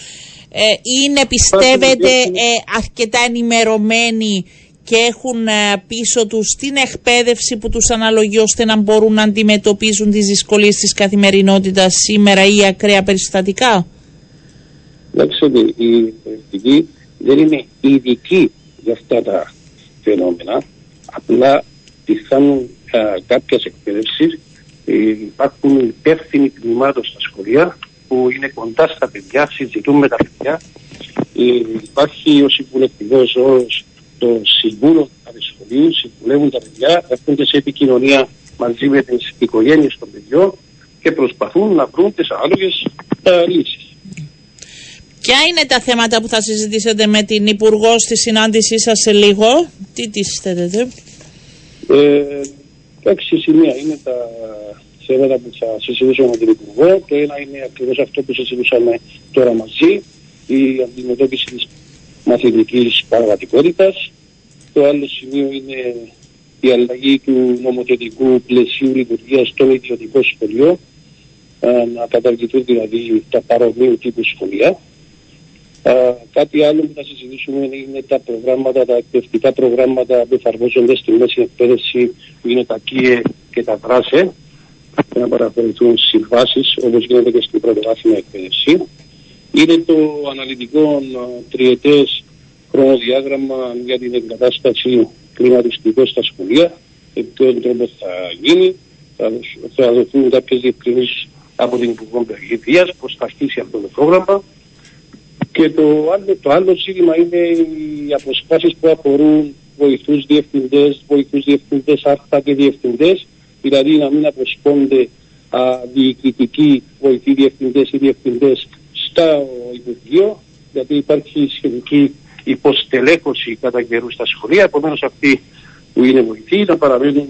Ε, είναι, πιστεύετε, ε, αρκετά ενημερωμένοι και έχουν ε, πίσω τους την εκπαίδευση που τους αναλογεί ώστε να μπορούν να αντιμετωπίζουν τις δυσκολίες της καθημερινότητας σήμερα ή ακραία περιστατικά; Κοιτάξτε, οι εκπαιδευτικοί δεν είναι ειδικοί για αυτά τα φαινόμενα, απλά πιθανούν κάποια εκπαίδευση. Ε, υπάρχουν υπεύθυνοι τμήματων στα σχολεία που είναι κοντά στα παιδιά, συζητούν με τα παιδιά. Ε, υπάρχει ο συμβουλευτικός όρο το συμβούλων σχολείου, συμβουλεύουν τα παιδιά, έρχονται σε επικοινωνία μαζί με τις οικογένειες των παιδιών και προσπαθούν να βρουν τις ανάλογες ε, λύσεις. Ποια είναι τα θέματα που θα συζητήσετε με την Υπουργό στη συνάντησή σας σε λίγο, τι της θέλετε. Ε, έξι σημεία είναι τα θέματα που θα συζητήσουμε με την Υπουργό. Το ένα είναι ακριβώς αυτό που συζητούσαμε τώρα μαζί, η αντιμετώπιση της μαθητικής παραγωγικότητας. Το άλλο σημείο είναι η αλλαγή του νομοθετικού πλαισίου λειτουργίας στο ιδιωτικό σχολείο, να καταργηθούν δηλαδή τα παρομοίου τύπου σχολεία. κάτι άλλο που θα συζητήσουμε είναι τα προγράμματα, τα εκπαιδευτικά προγράμματα που εφαρμόζονται στη μέση εκπαίδευση, που είναι τα ΚΙΕ και τα ΤΡΑΣΕ, να παραχωρηθούν συμβάσεις όπως γίνεται και στην πρωτοβάθμια εκπαίδευση. Είναι το αναλυτικό τριετές χρονοδιάγραμμα για την εγκατάσταση κλιματιστικό στα σχολεία, με ποιον τρόπο θα γίνει, θα, θα δοθούν κάποιες διευκρινήσεις από την Υπουργό Παιδεία, πώς θα αρχίσει αυτό το πρόγραμμα. Και το άλλο, το άλλο ζήτημα είναι οι αποσπάσεις που αφορούν βοηθούς διευθυντές, βοηθούς διευθυντές, άρθρα και διευθυντές, δηλαδή να μην αποσπώνται διοικητικοί βοηθοί διευθυντές ή διευθυντέ στα Υπουργείο, γιατί υπάρχει σχετική υποστελέχωση κατά καιρού στα σχολεία. Επομένως, αυτοί που είναι βοηθοί να παραμένουν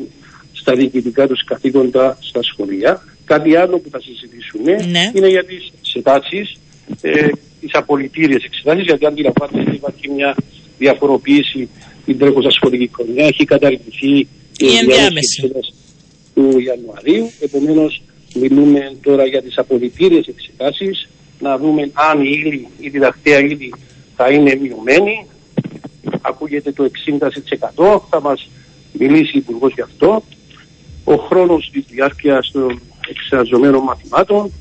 στα διοικητικά τους καθήκοντα στα σχολεία. Κάτι άλλο που θα συζητήσουμε ναι. είναι για τις εξετάσεις, ε, τις απολυτήριες εξετάσεις, γιατί αντιλαμβάνεστε ότι υπάρχει μια διαφοροποίηση την τρέχουσα σχολική χρονιά. Έχει καταργηθεί η ενδιάμεση του Ιανουαρίου. Επομένως, μιλούμε τώρα για τις απολυτήριες εξετάσεις, να δούμε αν η ύλη, η διδακτέα ύλη θα είναι μειωμένη. Ακούγεται το 60%. Θα μας μιλήσει η Υπουργός γι' αυτό. Ο χρόνος της διάρκειας των εξαζωμένων μαθημάτων.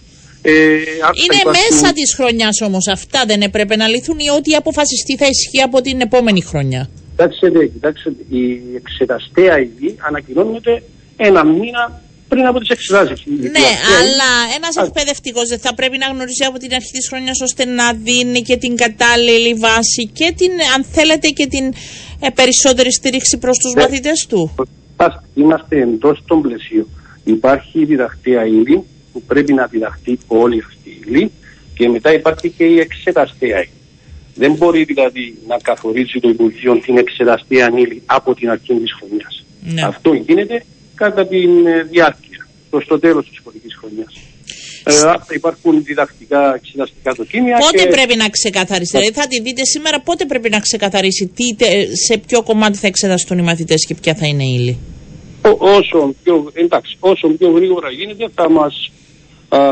Ε, είναι μέσα της χρονιάς όμως αυτά δεν έπρεπε να λυθούν ή ό,τι αποφασιστεί θα ισχύει από την επόμενη χρονιά. Κοιτάξτε, κοιτάξτε η εξεταστέα υγιή ανακοινώνεται ένα μήνα πριν από τις εξετάσει. Ναι, αλλά ένας εκπαιδευτικός δεν θα πρέπει να γνωρίζει από την αρχή της χρονιάς ώστε να δίνει και την κατάλληλη βάση και την, αν θέλετε, και την ε, περισσότερη στήριξη προς τους ναι. μαθητές του. Είμαστε εντός των πλαισίων. Υπάρχει διδακτέα ύλη που πρέπει να διδαχθεί όλη αυτή η ύλη και μετά υπάρχει και η εξεταστέα ύλη. Δεν μπορεί δηλαδή να καθορίζει το Υπουργείο την εξεταστέα ύλη από την αρχή της χρονιάς. Ναι. Αυτό γίνεται κατά τη ε, διάρκεια, προς το τέλος της σχολικής χρονιάς. Ε, υπάρχουν διδακτικά εξεταστικά δοκίμια. Πότε και... πρέπει να ξεκαθαρίσει, δηλαδή θα τη δείτε σήμερα, πότε πρέπει να ξεκαθαρίσει τι, σε ποιο κομμάτι θα εξεταστούν οι μαθητές και ποια θα είναι η ύλη; όσο, πιο, εντάξει, όσο πιο γρήγορα γίνεται θα μας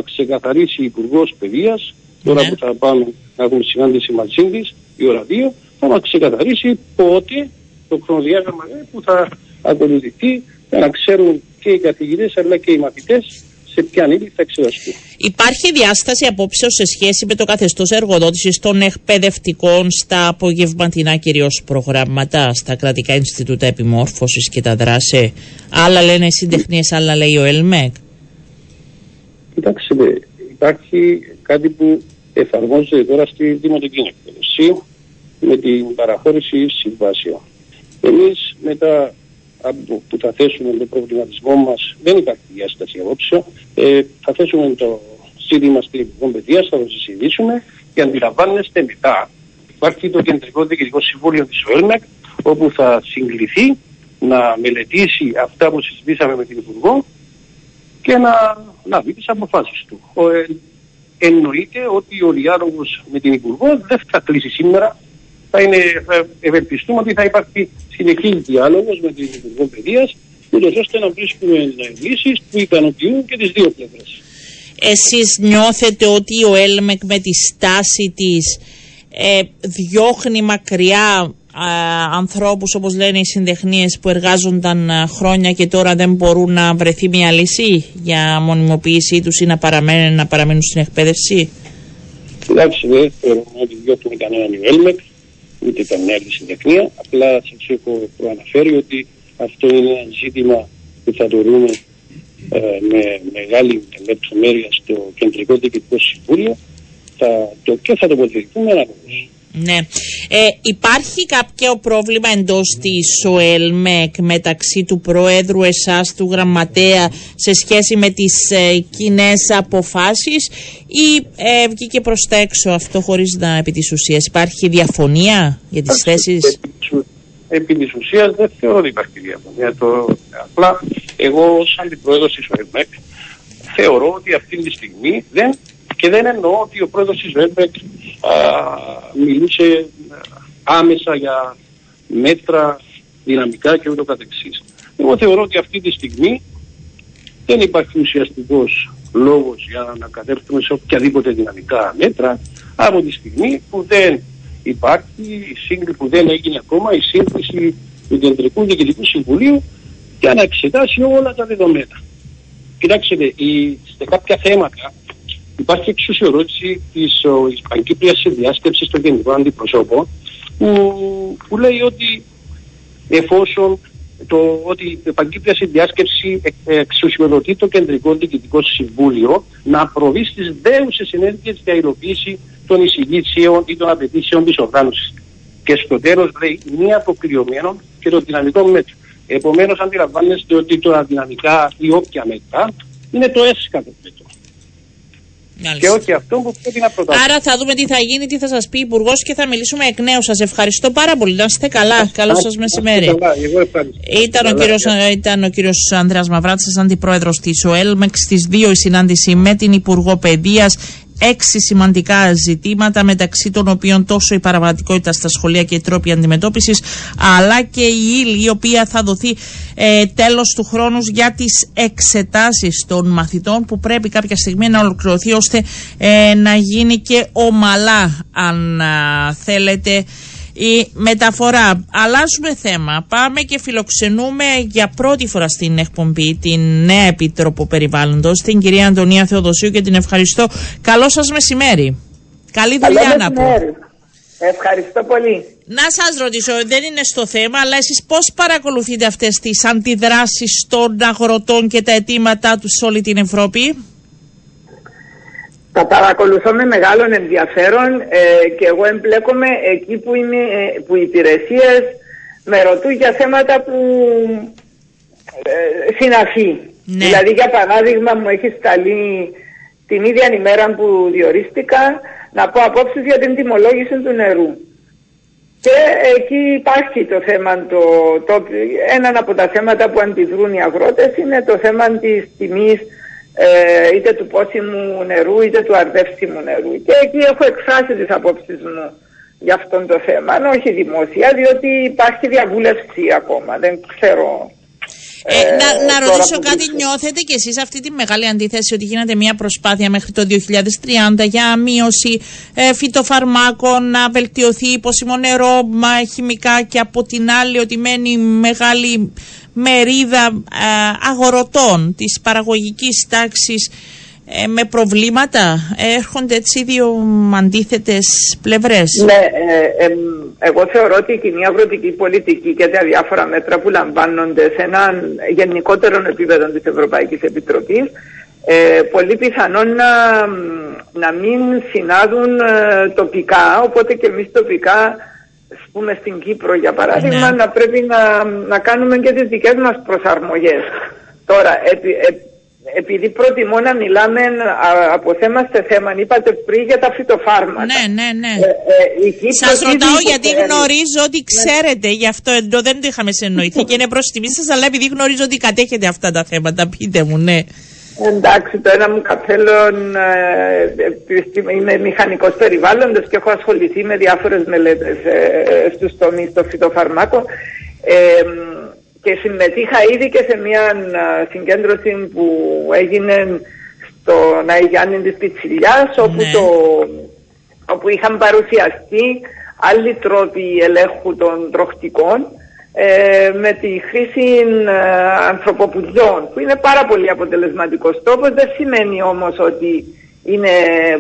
ξεκαθαρίσει η Υπουργός Παιδείας, τώρα ναι. που θα πάμε να έχουμε συνάντηση μαζί της, η ώρα 2, θα μας ξεκαθαρίσει πότε το χρονοδιάγραμμα που θα ακολουθηθεί για να ξέρουν και οι καθηγητές αλλά και οι μαθητές σε ποια ύλη θα εξεταστούν. Υπάρχει διάσταση απόψεως σε σχέση με το καθεστώς εργοδότησης των εκπαιδευτικών στα απογευματινά κυρίως προγράμματα, στα κρατικά Ινστιτούτα Επιμόρφωσης και τα δράση. Άλλα λένε οι συντεχνίες, άλλα λέει ο ΕΛΜΕΚ. Κοιτάξτε, υπάρχει κάτι που εφαρμόζεται τώρα στη δημοτική εκπαίδευση με την παραχώρηση συμβάσεων. Εμείς μετά που θα θέσουμε τον προβληματισμό μας, δεν υπάρχει διάσταση απόψε. Ε, θα θέσουμε το ζήτημα στην Υπουργό Παιδείας, θα το συζητήσουμε και αντιλαμβάνεστε μετά. Υπάρχει το Κεντρικό Διοικητικό Συμβούλιο της ΟΕΛΜΕΚ, όπου θα συγκληθεί να μελετήσει αυτά που συζητήσαμε με την Υπουργό και να, να δει τις αποφάσεις του. Ε, εννοείται ότι ο διάλογος με την Υπουργό δεν θα κλείσει σήμερα θα είναι, θα ευελπιστούμε ότι θα υπάρχει συνεχή διάλογος με την Υπουργό Παιδείας, ούτως ώστε να βρίσκουμε λύσεις που ικανοποιούν και τις δύο πλευρές. Εσείς νιώθετε ότι ο Έλμεκ με τη στάση της ε, διώχνει μακριά ε, ανθρώπους όπως λένε οι συντεχνίες που εργάζονταν ε, χρόνια και τώρα δεν μπορούν να βρεθεί μια λύση για μονιμοποίησή τους ή να παραμένουν, να παραμένουν στην εκπαίδευση; Κοιτάξτε, δεν θεωρούμε ότι διώχνει κανέναν ο Έλμεκ ούτε καμιά άλλη συντεχνία. Απλά σας έχω προαναφέρει ότι αυτό είναι ένα ζήτημα που θα το δούμε ε, με μεγάλη λεπτομέρεια στο Κεντρικό Διοικητικό Συμβούλιο θα, το, και θα τοποθετηθούμε αναλόγω. Ναι. Ε, υπάρχει κάποιο πρόβλημα εντός της ΟΕΛΜΕΚ μεταξύ του Προέδρου εσάς, του Γραμματέα σε σχέση με τις ε, κοινές αποφάσεις ή ε, βγήκε προς τα έξω αυτό χωρίς να επί της ουσίας; Υπάρχει διαφωνία για τις θέσεις; Επί της ουσίας δεν θεωρώ ότι υπάρχει διαφωνία. Το, απλά εγώ σαν την Πρόεδρος της ΟΕΛΜΕΚ θεωρώ ότι αυτή τη στιγμή δεν και δεν εννοώ ότι ο πρόεδρος της ΒΕΜΠΕΚ μιλούσε άμεσα για μέτρα δυναμικά και ούτω καθεξής. Εγώ θεωρώ ότι αυτή τη στιγμή δεν υπάρχει ουσιαστικός λόγος για να κατέρθουμε σε οποιαδήποτε δυναμικά μέτρα από τη στιγμή που δεν υπάρχει η σύγκριση που δεν έγινε ακόμα η σύγκριση του Κεντρικού Διοικητικού Συμβουλίου για να εξετάσει όλα τα δεδομένα. Κοιτάξτε, σε κάποια θέματα υπάρχει εξουσιοδότηση της Ισπανικής Συνδιάσκεψη των Κεντρικών Αντιπροσώπων που, που λέει ότι εφόσον το ότι η Παγκύπρια Συνδιάσκεψη εξουσιοδοτεί το Κεντρικό Διοικητικό Συμβούλιο να προβεί στις δέουσες ενέργειες για υλοποίηση των εισηγήσεων ή των απαιτήσεων της οργάνωσης. Και στο τέλος λέει μη αποκλειωμένο και το δυναμικό μέτρο. Επομένως, αντιλαμβάνεστε ότι τα δυναμικά ή όποια μέτρα είναι το έσχατο μέτρο. Και όχι αυτό που πρέπει να προτάσουμε. Άρα θα δούμε τι θα γίνει, τι θα σας πει ο Υπουργός και θα μιλήσουμε εκ νέου. Σας ευχαριστώ πάρα πολύ. Να είστε καλά. Καλό σας μεσημέρι. Ήταν ο, κύριος, ήταν ο κύριος Ανδρέας Μαυράτης, αντιπρόεδρος της ΟΕΛΜΕΚ, στις 2 η συνάντηση με την Υπουργό Παιδείας έξι σημαντικά ζητήματα μεταξύ των οποίων τόσο η παραβατικότητα στα σχολεία και οι τρόποι αντιμετώπισης αλλά και η ύλη η οποία θα δοθεί ε, τέλος του χρόνου για τις εξετάσεις των μαθητών που πρέπει κάποια στιγμή να ολοκληρωθεί ώστε ε, να γίνει και ομαλά αν θέλετε η μεταφορά. Αλλάζουμε θέμα. Πάμε και φιλοξενούμε για πρώτη φορά στην εκπομπή την νέα Επίτροπο Περιβάλλοντος, την κυρία Αντωνία Θεοδοσίου και την ευχαριστώ. Καλό σας μεσημέρι. Καλή δουλειά να πω. Ευχαριστώ πολύ. Να σας ρωτήσω, δεν είναι στο θέμα, αλλά εσείς πώς παρακολουθείτε αυτές τις αντιδράσεις των αγροτών και τα αιτήματά τους σε όλη την Ευρώπη; Τα παρακολουθώ με μεγάλο ενδιαφέρον ε, και εγώ εμπλέκομαι εκεί που, είναι, ε, που οι υπηρεσίες με ρωτούν για θέματα που ε, συναφή. Ναι. Δηλαδή για παράδειγμα μου έχεις σταλεί την ίδια ημέρα που διορίστηκα να πω απόψεις για την τιμολόγηση του νερού. Και εκεί υπάρχει το θέμα, το, το, ένα από τα θέματα που αντιδρούν οι αγρότες είναι το θέμα της τιμής ε, είτε του πόσιμου νερού είτε του αρδεύσιμου νερού. Και εκεί έχω εκφράσει τις απόψεις μου για αυτό το θέμα, αν όχι δημόσια, διότι υπάρχει διαβούλευση ακόμα, δεν ξέρω. Ε, ε, να, να ρωτήσω κάτι, νιώθετε κι εσείς αυτή τη μεγάλη αντίθεση ότι γίνεται μια προσπάθεια μέχρι το 2030 για μείωση ε, φυτοφαρμάκων, να βελτιωθεί η πόσιμο νερό, μα, χημικά και από την άλλη ότι μένει μεγάλη μερίδα ε, αγορωτών της παραγωγικής τάξης ε, με προβλήματα. Έρχονται έτσι δύο αντίθετες πλευρές. Ναι, ε, εγώ θεωρώ ότι η κοινή αγροτική πολιτική και τα διάφορα μέτρα που λαμβάνονται σε ένα γενικότερο επίπεδο της Ευρωπαϊκής Επιτροπής ε, πολύ πιθανόν να, να μην συνάδουν τοπικά, οπότε και εμείς τοπικά πούμε στην Κύπρο για παράδειγμα ναι. να πρέπει να, να κάνουμε και τις δικές μας προσαρμογές. Τώρα, επί, επειδή προτιμώ να μιλάμε από θέμα σε θέμα, είπατε πριν για τα φυτοφάρμακα. Ναι, ναι, ναι. Ε, ε, σας ρωτάω γιατί γνωρίζω ότι ναι. ξέρετε, γι' αυτό ενώ δεν το είχαμε συνεννοηθεί και είναι προς τιμή σας, αλλά επειδή γνωρίζω ότι κατέχετε αυτά τα θέματα, πείτε μου, ναι. Εντάξει, το ένα μου καπέλο ε, είμαι μηχανικός περιβάλλοντος και έχω ασχοληθεί με διάφορες μελέτες ε, στους τομείς των φυτοφαρμάκων ε, και συμμετείχα ήδη και σε μια συγκέντρωση που έγινε στο Ναϊγιάννη της Πιτσιλιάς όπου, ναι. το, όπου είχαν παρουσιαστεί άλλοι τρόποι ελέγχου των τροχτικών ε, με τη χρήση ε, ανθρωποπουδιών που είναι πάρα πολύ αποτελεσματικός τρόπος. Δεν σημαίνει όμως ότι είναι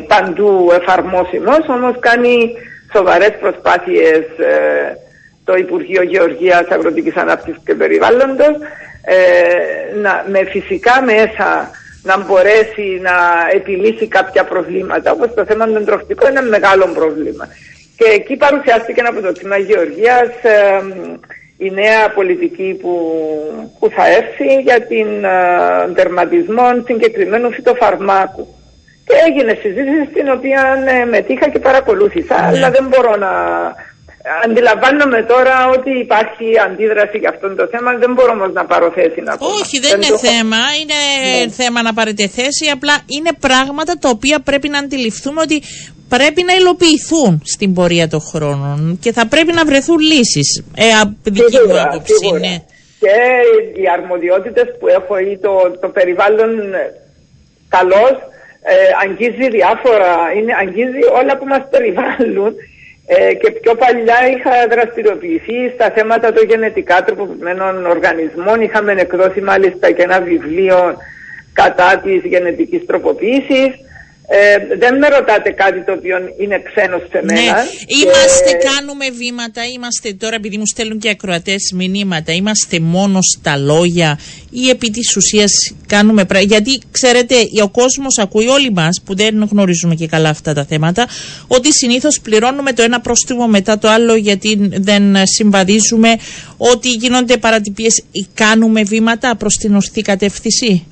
παντού εφαρμόσιμος όμως κάνει σοβαρές προσπάθειες ε, το Υπουργείο Γεωργίας Αγροτικής Ανάπτυξης και Περιβάλλοντος ε, να, με φυσικά μέσα να μπορέσει να επιλύσει κάποια προβλήματα. Όπως το θέμα των τροφικών είναι ένα μεγάλο πρόβλημα. Και εκεί παρουσιάστηκε από το τμήμα Γεωργίας η νέα πολιτική που, που θα έρθει για την uh, τερματισμό συγκεκριμένου φυτοφαρμάκου. Και έγινε συζήτηση στην οποία ε, μετήχα και παρακολούθησα, ναι. αλλά δεν μπορώ να... Αντιλαμβάνομαι τώρα ότι υπάρχει αντίδραση για αυτό το θέμα, δεν μπορώ όμως να πάρω θέση να πω. Όχι, δεν, είναι θέμα, είναι ναι. θέμα να πάρετε θέση, απλά είναι πράγματα τα οποία πρέπει να αντιληφθούμε ότι πρέπει να υλοποιηθούν στην πορεία των χρόνων και θα πρέπει να βρεθούν λύσεις. Ε, δική μου άποψη, ναι. Και οι αρμοδιότητες που έχω ή το, το περιβάλλον καλώς ε, αγγίζει διάφορα, είναι, αγγίζει όλα που μας περιβάλλουν ε, και πιο παλιά είχα δραστηριοποιηθεί στα θέματα των γενετικά τροποποιημένων οργανισμών. Είχαμε εκδώσει μάλιστα και ένα βιβλίο κατά της γενετικής τροποποίησης. Ε, δεν με ρωτάτε κάτι το οποίο είναι ξένος σε ναι. μένα. Ναι. Είμαστε, κάνουμε βήματα, είμαστε τώρα επειδή μου στέλνουν και ακροατές μηνύματα, είμαστε μόνο στα λόγια ή επί της ουσίας κάνουμε πράγματα. Γιατί ξέρετε, ο κόσμος ακούει όλοι μας που δεν γνωρίζουμε και καλά αυτά τα θέματα, ότι συνήθως πληρώνουμε το ένα πρόστιμο μετά το άλλο γιατί δεν συμβαδίζουμε, ότι γίνονται παρατυπίες. Κάνουμε βήματα προς την ορθή κατεύθυνση.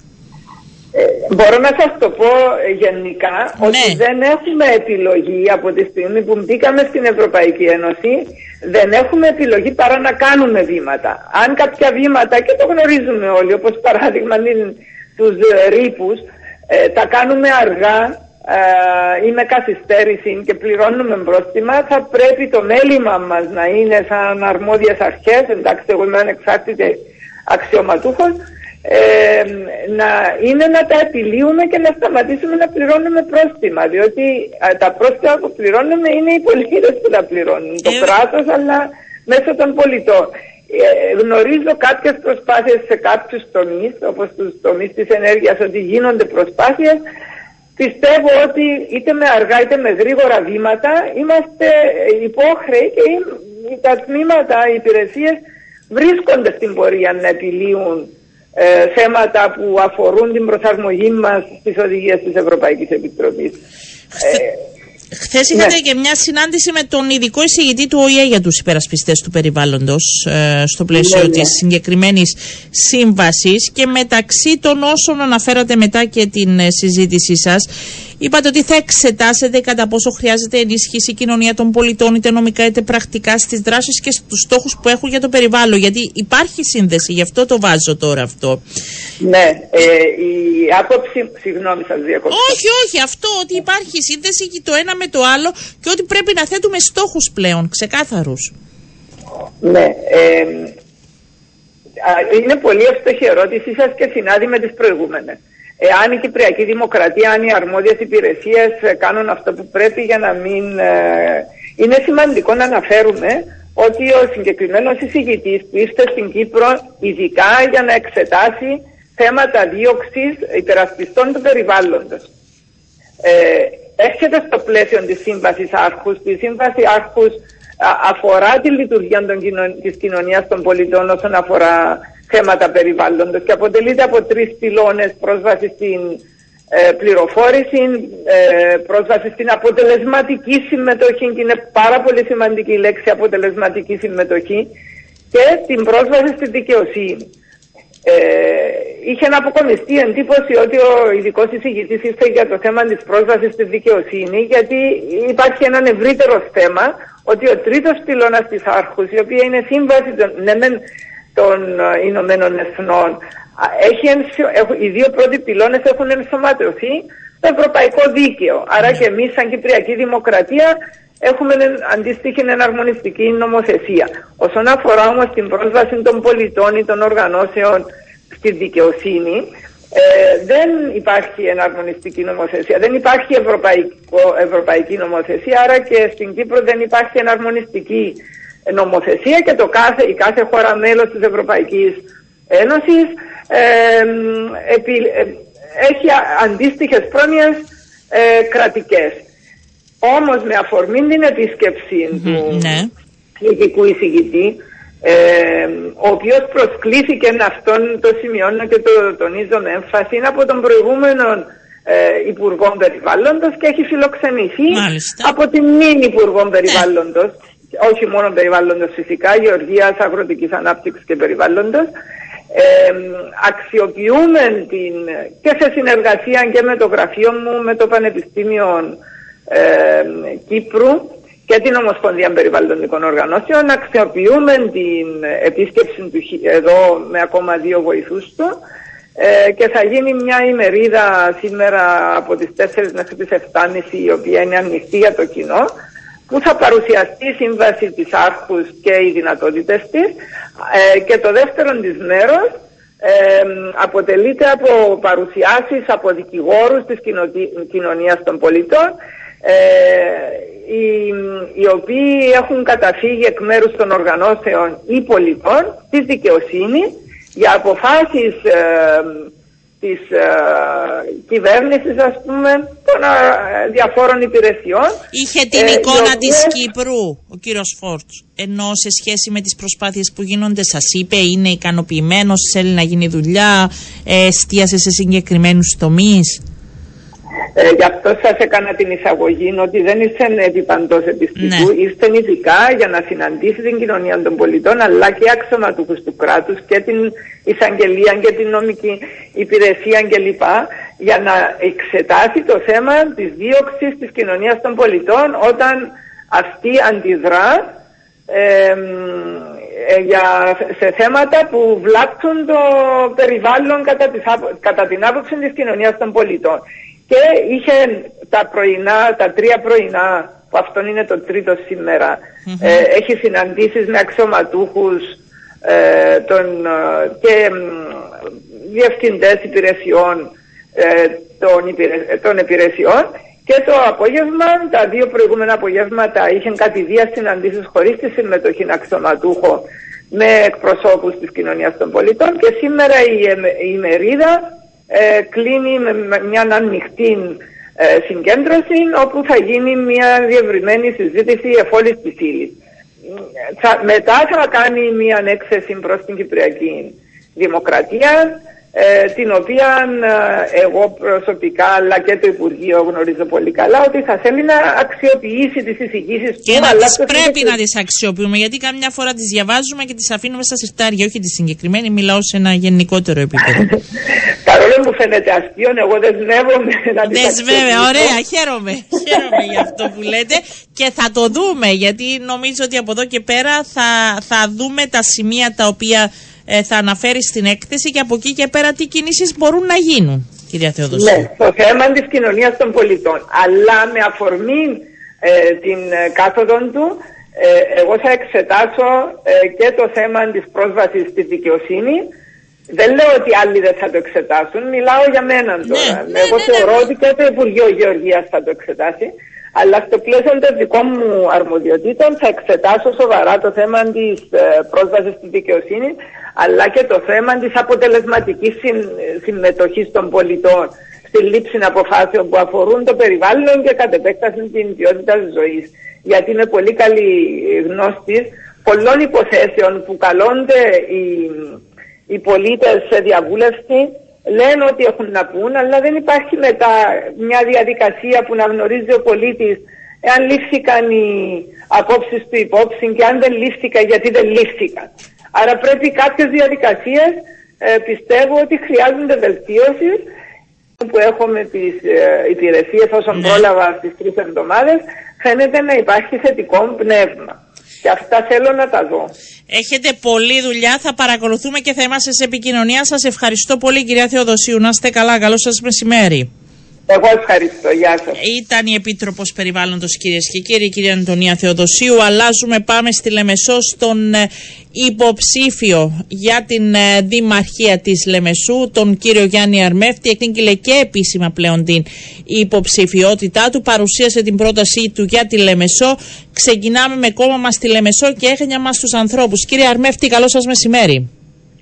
Ε, μπορώ να σας το πω ε, γενικά ότι ναι. δεν έχουμε επιλογή από τη στιγμή που μπήκαμε στην Ευρωπαϊκή Ένωση δεν έχουμε επιλογή παρά να κάνουμε βήματα. Αν κάποια βήματα και το γνωρίζουμε όλοι όπως παράδειγμα τους ρήπους ε, τα κάνουμε αργά ε, ή με καθυστέρηση και πληρώνουμε πρόστιμα θα πρέπει το μέλημα μας να είναι σαν αρμόδιες αρχές εντάξει εγώ είμαι ανεξάρτητη αξιωματούχος ε, να είναι να τα επιλύουμε και να σταματήσουμε να πληρώνουμε πρόστιμα. Διότι τα πρόστιμα που πληρώνουμε είναι οι πολίτες που τα πληρώνουν. Το ε, κράτος αλλά μέσω των πολιτών. Ε, γνωρίζω κάποιες προσπάθειες σε κάποιους τομείς, όπως τους τομείς της ενέργειας, ότι γίνονται προσπάθειες. Πιστεύω ότι είτε με αργά είτε με γρήγορα βήματα είμαστε υπόχρεοι και τα τμήματα, οι υπηρεσίες βρίσκονται στην πορεία να επιλύουν ε, θέματα που αφορούν την προσαρμογή μας στις οδηγίες της Ευρωπαϊκής Επιτροπής. Χθε είχατε ναι. και μια συνάντηση με τον ειδικό εισηγητή του ΟΗΕ για τους υπερασπιστές του περιβάλλοντος ε, στο πλαίσιο ναι, ναι. της συγκεκριμένης σύμβασης και μεταξύ των όσων αναφέρατε μετά και την ε, συζήτησή σας, είπατε ότι θα εξετάσετε κατά πόσο χρειάζεται ενίσχυση η κοινωνία των πολιτών, είτε νομικά είτε πρακτικά στις δράσεις και στους στόχους που έχουν για το περιβάλλον. Γιατί υπάρχει σύνδεση, γι' αυτό το βάζω τώρα αυτό. Ναι, ε, η άποψη. Συγγνώμη, σας διακόπτω. Όχι, όχι, αυτό ότι υπάρχει σύνδεση και το ένα με το άλλο και ότι πρέπει να θέτουμε στόχους πλέον, ξεκάθαρους. Ναι, είναι πολύ εύστοχη η ερώτησή σας και συνάδει με τις προηγούμενες. Εάν η Κυπριακή Δημοκρατία, αν οι αρμόδιες υπηρεσίες κάνουν αυτό που πρέπει για να μην... Ε, είναι σημαντικό να αναφέρουμε ότι ο συγκεκριμένος εισηγητής που ήρθε στην Κύπρο ειδικά για να εξετάσει θέματα δίωξης υπερασπιστών του περιβάλλοντος. Ε, έρχεται στο πλαίσιο της Σύμβασης Άρχους. Η Σύμβαση Άρχους αφορά τη λειτουργία των της κοινωνίας των πολιτών όσον αφορά θέματα περιβάλλοντος και αποτελείται από τρεις πυλώνες πρόσβαση στην ε, πληροφόρηση, ε, πρόσβαση στην αποτελεσματική συμμετοχή και είναι πάρα πολύ σημαντική η λέξη αποτελεσματική συμμετοχή και την πρόσβαση στη δικαιοσύνη. Ε, είχε να αποκομιστεί εντύπωση ότι ο ειδικός εισηγητής ήρθε για το θέμα της πρόσβασης στη δικαιοσύνη, γιατί υπάρχει ένα ευρύτερο θέμα ότι ο τρίτος πυλώνας της Άρχους, η οποία είναι σύμβαση των, ναι, των ε, Ηνωμένων Εθνών, έχει, οι δύο πρώτοι πυλώνες έχουν ενσωματωθεί στο ευρωπαϊκό δίκαιο. Άρα και εμείς, σαν Κυπριακή Δημοκρατία, έχουμε αντίστοιχη εναρμονιστική νομοθεσία. Όσον αφορά όμως την πρόσβαση των πολιτών ή των οργανώσεων στη δικαιοσύνη, ε, δεν υπάρχει εναρμονιστική νομοθεσία, δεν υπάρχει ευρωπαϊκή νομοθεσία, άρα και στην Κύπρο δεν υπάρχει εναρμονιστική νομοθεσία και το κάθε, η κάθε χώρα μέλος της Ευρωπαϊκής Ένωσης ε, ε, έχει αντίστοιχες πρόνοιες ε, κρατικές. Όμως με αφορμή την επισκεψη του ναι. ειδικού εισηγητή, ε, ο οποίος προσκλήθηκε αυτόν το σημειώνω και το τονίζω με έμφαση, είναι από τον προηγούμενο ε, Υπουργών Περιβάλλοντος και έχει φιλοξενηθεί από την νυν Υπουργών ναι. Περιβάλλοντος, όχι μόνο Περιβάλλοντος φυσικά, Γεωργίας, Αγροτικής Ανάπτυξης και Περιβάλλοντος. Ε, αξιοποιούμε την, και σε συνεργασία και με το γραφείο μου, με το Πανεπιστήμιο ε, Κύπρου και την Ομοσπονδία Περιβαλλοντικών Οργανώσεων, αξιοποιούμε την επίσκεψη του εδώ με ακόμα δύο βοηθούς του ε, και θα γίνει μια ημερίδα σήμερα από τις 4 μέχρι τις 7.30 η οποία είναι ανοιχτή για το κοινό που θα παρουσιαστεί η σύμβαση της Άρχους και οι δυνατότητες της. Ε, και το δεύτερο της μέρος ε, αποτελείται από παρουσιάσεις από δικηγόρους της κοινωνίας των πολιτών ε, οι, οι οποίοι έχουν καταφύγει εκ μέρους των οργανώσεων ή πολιτών της δικαιοσύνης για αποφάσεις ε, της ε, κυβέρνησης ας πούμε των ε, διαφόρων υπηρεσιών. Είχε την ε, εικόνα της Κύπρου ο κύριος Φόρτς ενώ σε σχέση με τις προσπάθειες που γίνονται σας είπε είναι ικανοποιημένος, θέλει να γίνει δουλειά, εστίασε σε συγκεκριμένους τομείς. Ε, γι' αυτό σας έκανα την εισαγωγή ότι δεν ήρθε επί παντό επιστημού, ναι. ήρθε ειδικά για να συναντήσει την κοινωνία των πολιτών αλλά και αξιωματούχους του κράτους και την εισαγγελία και την νομική υπηρεσία κλπ. για να εξετάσει το θέμα της δίωξης της κοινωνίας των πολιτών όταν αυτή αντιδρά ε, για, σε θέματα που βλάπτουν το περιβάλλον κατά, κατά την άποψη της κοινωνίας των πολιτών και είχε τα πρωινά, τα τρία πρωινά, που αυτό είναι το τρίτο ε, έχει συναντήσεις με αξιωματούχους ε, των, ε, και ε, διευθυντές υπηρεσιών ε, των, των υπηρεσιών. Και το απόγευμα, τα δύο προηγούμενα απογεύματα είχαν κατηδία συναντήσεις χωρίς τη συμμετοχή αξιωματούχο με εκπροσώπους της κοινωνίας των πολιτών. Και σήμερα η, η ημερίδα ε, κλείνει με μια ανοιχτή ε, συγκέντρωση όπου θα γίνει μια διευρυμένη συζήτηση εφόλης της ύλης. μετά θα κάνει μια έκθεση προς την Κυπριακή Δημοκρατία ε, την οποία ε, εγώ προσωπικά αλλά και το Υπουργείο γνωρίζω πολύ καλά ότι θα θέλει να αξιοποιήσει τις εισηγήσεις και που να τις πρέπει να τις αξιοποιούμε γιατί καμιά φορά τις διαβάζουμε και τις αφήνουμε στα συρτάρια όχι τη συγκεκριμένη μιλάω σε ένα γενικότερο επίπεδο. Παρόλο που φαίνεται αστείο εγώ δεσμεύομαι να τις Δεσμεύε, ωραία χαίρομαι χαίρομαι για αυτό που λέτε και θα το δούμε γιατί νομίζω ότι από εδώ και πέρα θα, θα δούμε τα σημεία τα οποία ε, θα αναφέρεις στην έκθεση και από εκεί και πέρα τι κινήσεις μπορούν να γίνουν, κυρία Θεοδοσία. Ναι, το θέμα της κοινωνίας των πολιτών. Αλλά με αφορμή ε, την ε, κάθοδο του, ε, εγώ θα εξετάσω και το θέμα της πρόσβασης στη δικαιοσύνη. Δεν λέω ότι άλλοι δεν θα το εξετάσουν, μιλάω για μένα ναι, τώρα. Ναι, εγώ ναι, θεωρώ ότι και το Υπουργείο Γεωργίας θα το εξετάσει. Αλλά στο πλαίσιο των δικών μου αρμοδιοτήτων θα εξετάσω σοβαρά το θέμα της πρόσβασης στη δικαιοσύνη αλλά και το θέμα της αποτελεσματικής συμμετοχής των πολιτών στη λήψη αποφάσεων που αφορούν το περιβάλλον και κατ' επέκταση την ποιότητα της ζωής. Γιατί είναι πολύ καλή γνώστη πολλών υποθέσεων που καλώνται οι, οι πολίτες σε διαβούλευση λένε ότι έχουν να πούν, αλλά δεν υπάρχει μετά μια διαδικασία που να γνωρίζει ο πολίτης εάν λήφθηκαν οι απόψεις του υπόψη και αν δεν λήφθηκαν γιατί δεν λήφθηκαν. Άρα πρέπει κάποιες διαδικασίες ε, πιστεύω ότι χρειάζονται βελτίωση που έχω με τις ε, υπηρεσίες όσον ναι. πρόλαβα στις τρεις εβδομάδες φαίνεται να υπάρχει θετικό πνεύμα. Και αυτά θέλω να τα δω. Έχετε πολλή δουλειά, θα παρακολουθούμε και θα είμαστε σε επικοινωνία. Σας ευχαριστώ πολύ κυρία Θεοδοσίου. Να είστε καλά, καλό σας μεσημέρι. Εγώ ευχαριστώ. Γεια σας. Ήταν η Επίτροπος Περιβάλλοντος, κυρίες και κύριοι, η κυρία Αντωνία Θεοδοσίου. Αλλάζουμε, πάμε στη Λεμεσό στον ε, υποψήφιο για την ε, Δημαρχία της Λεμεσού, τον κύριο Γιάννη Αρμέφτη. Εκδίκηλε και επίσημα πλέον την υποψηφιότητά του. Παρουσίασε την πρότασή του για τη Λεμεσό. Ξεκινάμε με κόμμα μας στη Λεμεσό και έγνοια μας στου ανθρώπους. Κύριε Αρμέφτη, καλό σας μεσημέρι.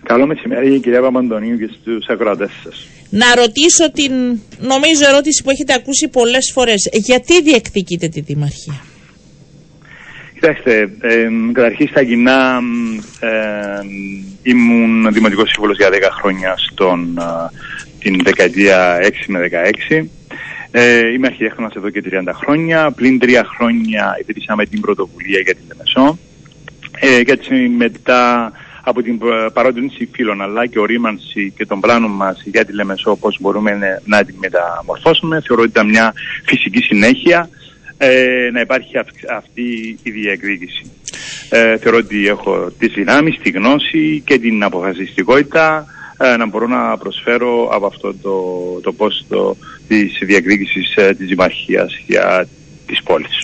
Καλό μεσημέρι, κυρία Παπαντονίου και στους ακροατές σας να ρωτήσω την νομίζω ερώτηση που έχετε ακούσει πολλές φορές. Γιατί διεκδικείτε τη Δημαρχία; Κοιτάξτε, ε, καταρχήν στα κοινά ε, ήμουν δημοτικός σύμβουλος για 10 χρόνια στον την δεκαετία 6 με 16. Ε, είμαι αρχιτέκτονας εδώ και 30 χρόνια. Πλην τρία χρόνια ιδρύσαμε την πρωτοβουλία για την Λεμεσό. Ε, και έτσι μετά από την παρόντινση φύλων αλλά και ορίμανση και των πλάνων μας για τη Λεμεσό πώς μπορούμε να τη μεταμορφώσουμε θεωρώ ότι ήταν μια φυσική συνέχεια ε, να υπάρχει αυτή η διεκδίκηση. Ε, θεωρώ ότι έχω τις δυνάμεις, τη γνώση και την αποφασιστικότητα ε, να μπορώ να προσφέρω από αυτό το, το πόστο της διεκδίκησης ε, της Δημαρχίας για τις πόλεις.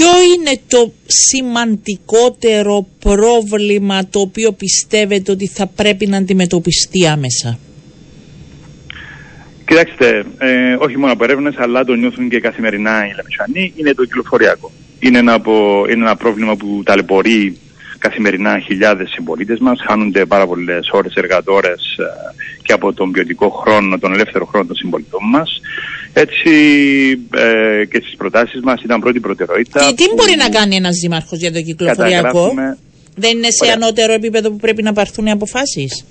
Ποιο είναι το σημαντικότερο πρόβλημα το οποίο πιστεύετε ότι θα πρέπει να αντιμετωπιστεί άμεσα; Κοιτάξτε, ε, όχι μόνο από έρευνες, αλλά το νιώθουν και καθημερινά οι Λεμεσανοί, είναι το κυκλοφοριακό. Είναι ένα, από, είναι ένα πρόβλημα που ταλαιπωρεί καθημερινά χιλιάδες συμπολίτες μας, χάνονται πάρα πολλές ώρες εργατόρες ε, και από τον ποιοτικό χρόνο, τον ελεύθερο χρόνο των συμπολιτών μας. Έτσι ε, και στις προτάσεις μας ήταν πρώτη προτεραιότητα. Και τι μπορεί να κάνει ένας δήμαρχος για το κυκλοφοριακό, δεν είναι σε ανώτερο επίπεδο που πρέπει να πάρθουν οι αποφάσεις;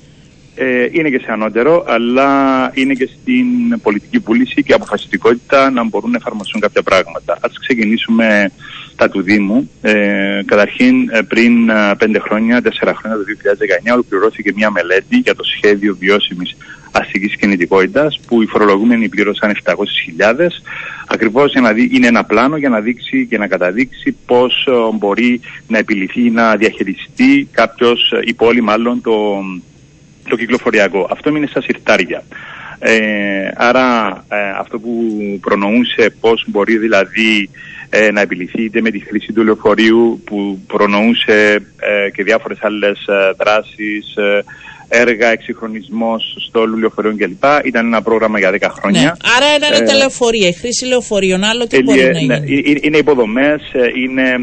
Ε, είναι και σε ανώτερο, αλλά είναι και στην πολιτική πουλήση και αποφασιστικότητα να μπορούν να εφαρμοστούν κάποια πράγματα. Ας ξεκινήσουμε τα του Δήμου. Ε, καταρχήν, ε, πριν ε, πέντε χρόνια, τέσσερα χρόνια, το 2019, ολοκληρώθηκε μια μελέτη για το σχέδιο βιώσιμης αστικής κινητικότητας που οι φορολογούμενοι πλήρωσαν 700.000 ακριβώς για να δει, είναι ένα πλάνο για να δείξει και να καταδείξει πώς μπορεί να επιληθεί να διαχειριστεί κάποιος η πόλη μάλλον το, το κυκλοφοριακό. Αυτό είναι στα συρτάρια. Ε, άρα ε, αυτό που προνοούσε πώς μπορεί δηλαδή ε, να επιληθεί είτε με τη χρήση του λεωφορείου που προνοούσε ε, και διάφορες άλλες δράσεις, έργα, εξυγχρονισμός στο λεωφορείο κλπ. Ήταν ένα πρόγραμμα για 10 χρόνια. Ναι. Άρα ήταν τα λεωφορεία, η χρήση λεωφορείων, άλλο τι μπορεί να ναι, είναι; Είναι υποδομές, είναι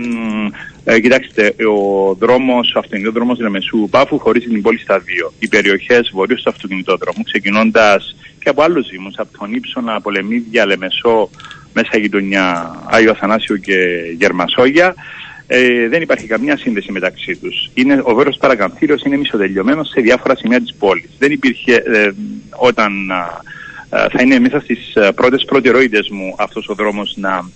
ε, κοιτάξτε, ο δρόμος, ο αυτοκινητόδρομος Λεμεσού Πάφου χωρίζει την πόλη στα δύο. Οι περιοχές βορείω του αυτοκινητόδρομου, ξεκινώντας και από άλλους Δήμους, από τον Ήψονα, Πολεμίδια, Λεμεσό, μέσα γειτονιά Άγιο Αθανάσιο και Γερμασόγια, ε, δεν υπάρχει καμία σύνδεση μεταξύ τους. Ο Βέρο Παρακαμφύριο είναι μισοτελειωμένο σε διάφορα σημεία της πόλης. Δεν υπήρχε ε, όταν θα είναι μέσα στις πρώτες προτεραιότητες μου αυτός ο δρόμος να,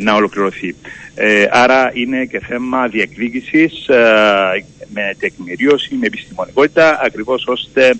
να ολοκληρωθεί. Ε, άρα είναι και θέμα διεκδίκησης ε, με τεκμηρίωση, με επιστημονικότητα, ακριβώς ώστε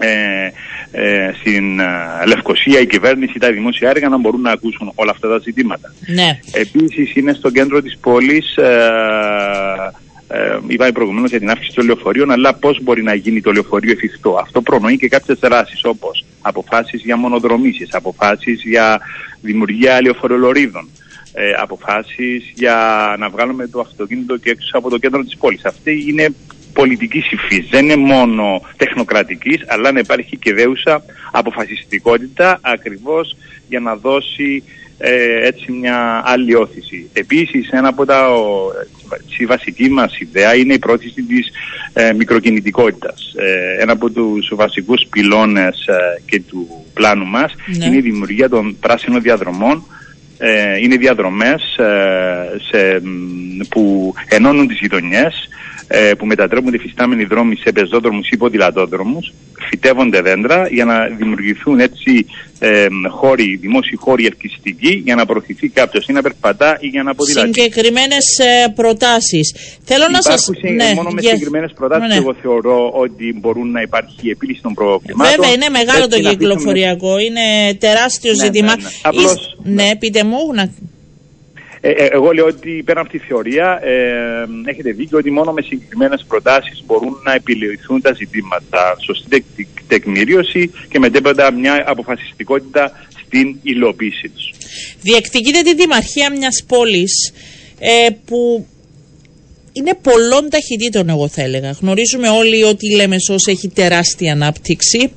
ε, ε, στην ε, Λευκοσία η κυβέρνηση, τα δημόσια έργα να μπορούν να ακούσουν όλα αυτά τα ζητήματα. Ναι. Επίσης είναι στο κέντρο της πόλης ε, ε, είπαμε προηγουμένως για την αύξηση των λεωφορείων, αλλά πώς μπορεί να γίνει το λεωφορείο εφικτό. Αυτό προνοεί και κάποιες δράσεις όπως αποφάσεις για μονοδρομήσεις, αποφάσεις για δημιουργία λεωφορολορίδων, ε, αποφάσεις για να βγάλουμε το αυτοκίνητο και έξω από το κέντρο της πόλης. Αυτή είναι πολιτικής υφής. Δεν είναι μόνο τεχνοκρατικής, αλλά να υπάρχει και δέουσα αποφασιστικότητα ακριβώς για να δώσει ε, έτσι μια άλλη όθηση. Επίσης, ένα από τα η βασική μας ιδέα είναι η πρόθεση της ε, μικροκινητικότητας. Ε, ένα από τους βασικούς πυλώνες ε, και του πλάνου μας ναι. είναι η δημιουργία των πράσινων διαδρομών ε, είναι διαδρομές ε, σε, που ενώνουν τις γειτονιές ε, που μετατρέπουν τη φυστάμενη δρόμοι σε πεζόδρομους ή ποδηλατόδρομους, φυτεύονται δέντρα για να δημιουργηθούν έτσι ε, χώροι, δημόσιοι χώροι ελκυστικοί για να προωθηθεί κάποιος ή να περπατά ή για να ποδηλατεί. Συγκεκριμένες ε, προτάσεις. Θέλω να σας... Ναι, μόνο με συγκεκριμένες προτάσεις ναι. εγώ θεωρώ ότι μπορούν να υπάρχει επίλυση των προβλημάτων. Βέβαια είναι μεγάλο το κυκλοφοριακό, είναι τεράστιο ναι, ζήτημα. Ναι, ναι. Απλώς, ναι, πείτε μου να... Ε, ε, εγώ λέω ότι πέρα από τη θεωρία ε, έχετε δίκιο ότι μόνο με συγκεκριμένες προτάσεις μπορούν να επιληθούν τα ζητήματα. Σωστή τεκμηρίωση και μετέπειτα μια αποφασιστικότητα στην υλοποίησή τους. Διεκτικείτε τη δημαρχία μιας πόλης ε, που είναι πολλών ταχυτήτων εγώ θα έλεγα. Γνωρίζουμε όλοι ότι η Λέμεσος έχει τεράστια ανάπτυξη.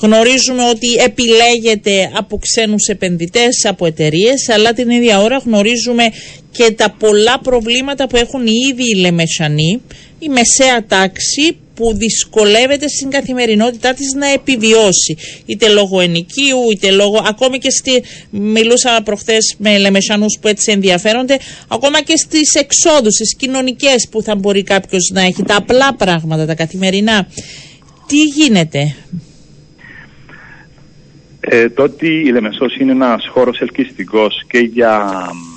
Γνωρίζουμε ότι επιλέγεται από ξένους επενδυτές, από εταιρείες, αλλά την ίδια ώρα γνωρίζουμε και τα πολλά προβλήματα που έχουν οι ίδιοι οι Λεμεσανοί, η μεσαία τάξη που δυσκολεύεται στην καθημερινότητά της να επιβιώσει. Είτε λόγω ενοικίου, είτε λόγω, ακόμη και στη, μιλούσα προχθές με λεμεσανούς που έτσι ενδιαφέρονται, ακόμα και στις εξόδους, στις κοινωνικές που θα μπορεί κάποιος να έχει, τα απλά πράγματα, τα καθημερινά. Τι γίνεται; Ε, το ότι η Λεμεσός είναι ένας χώρος ελκυστικός και για ε,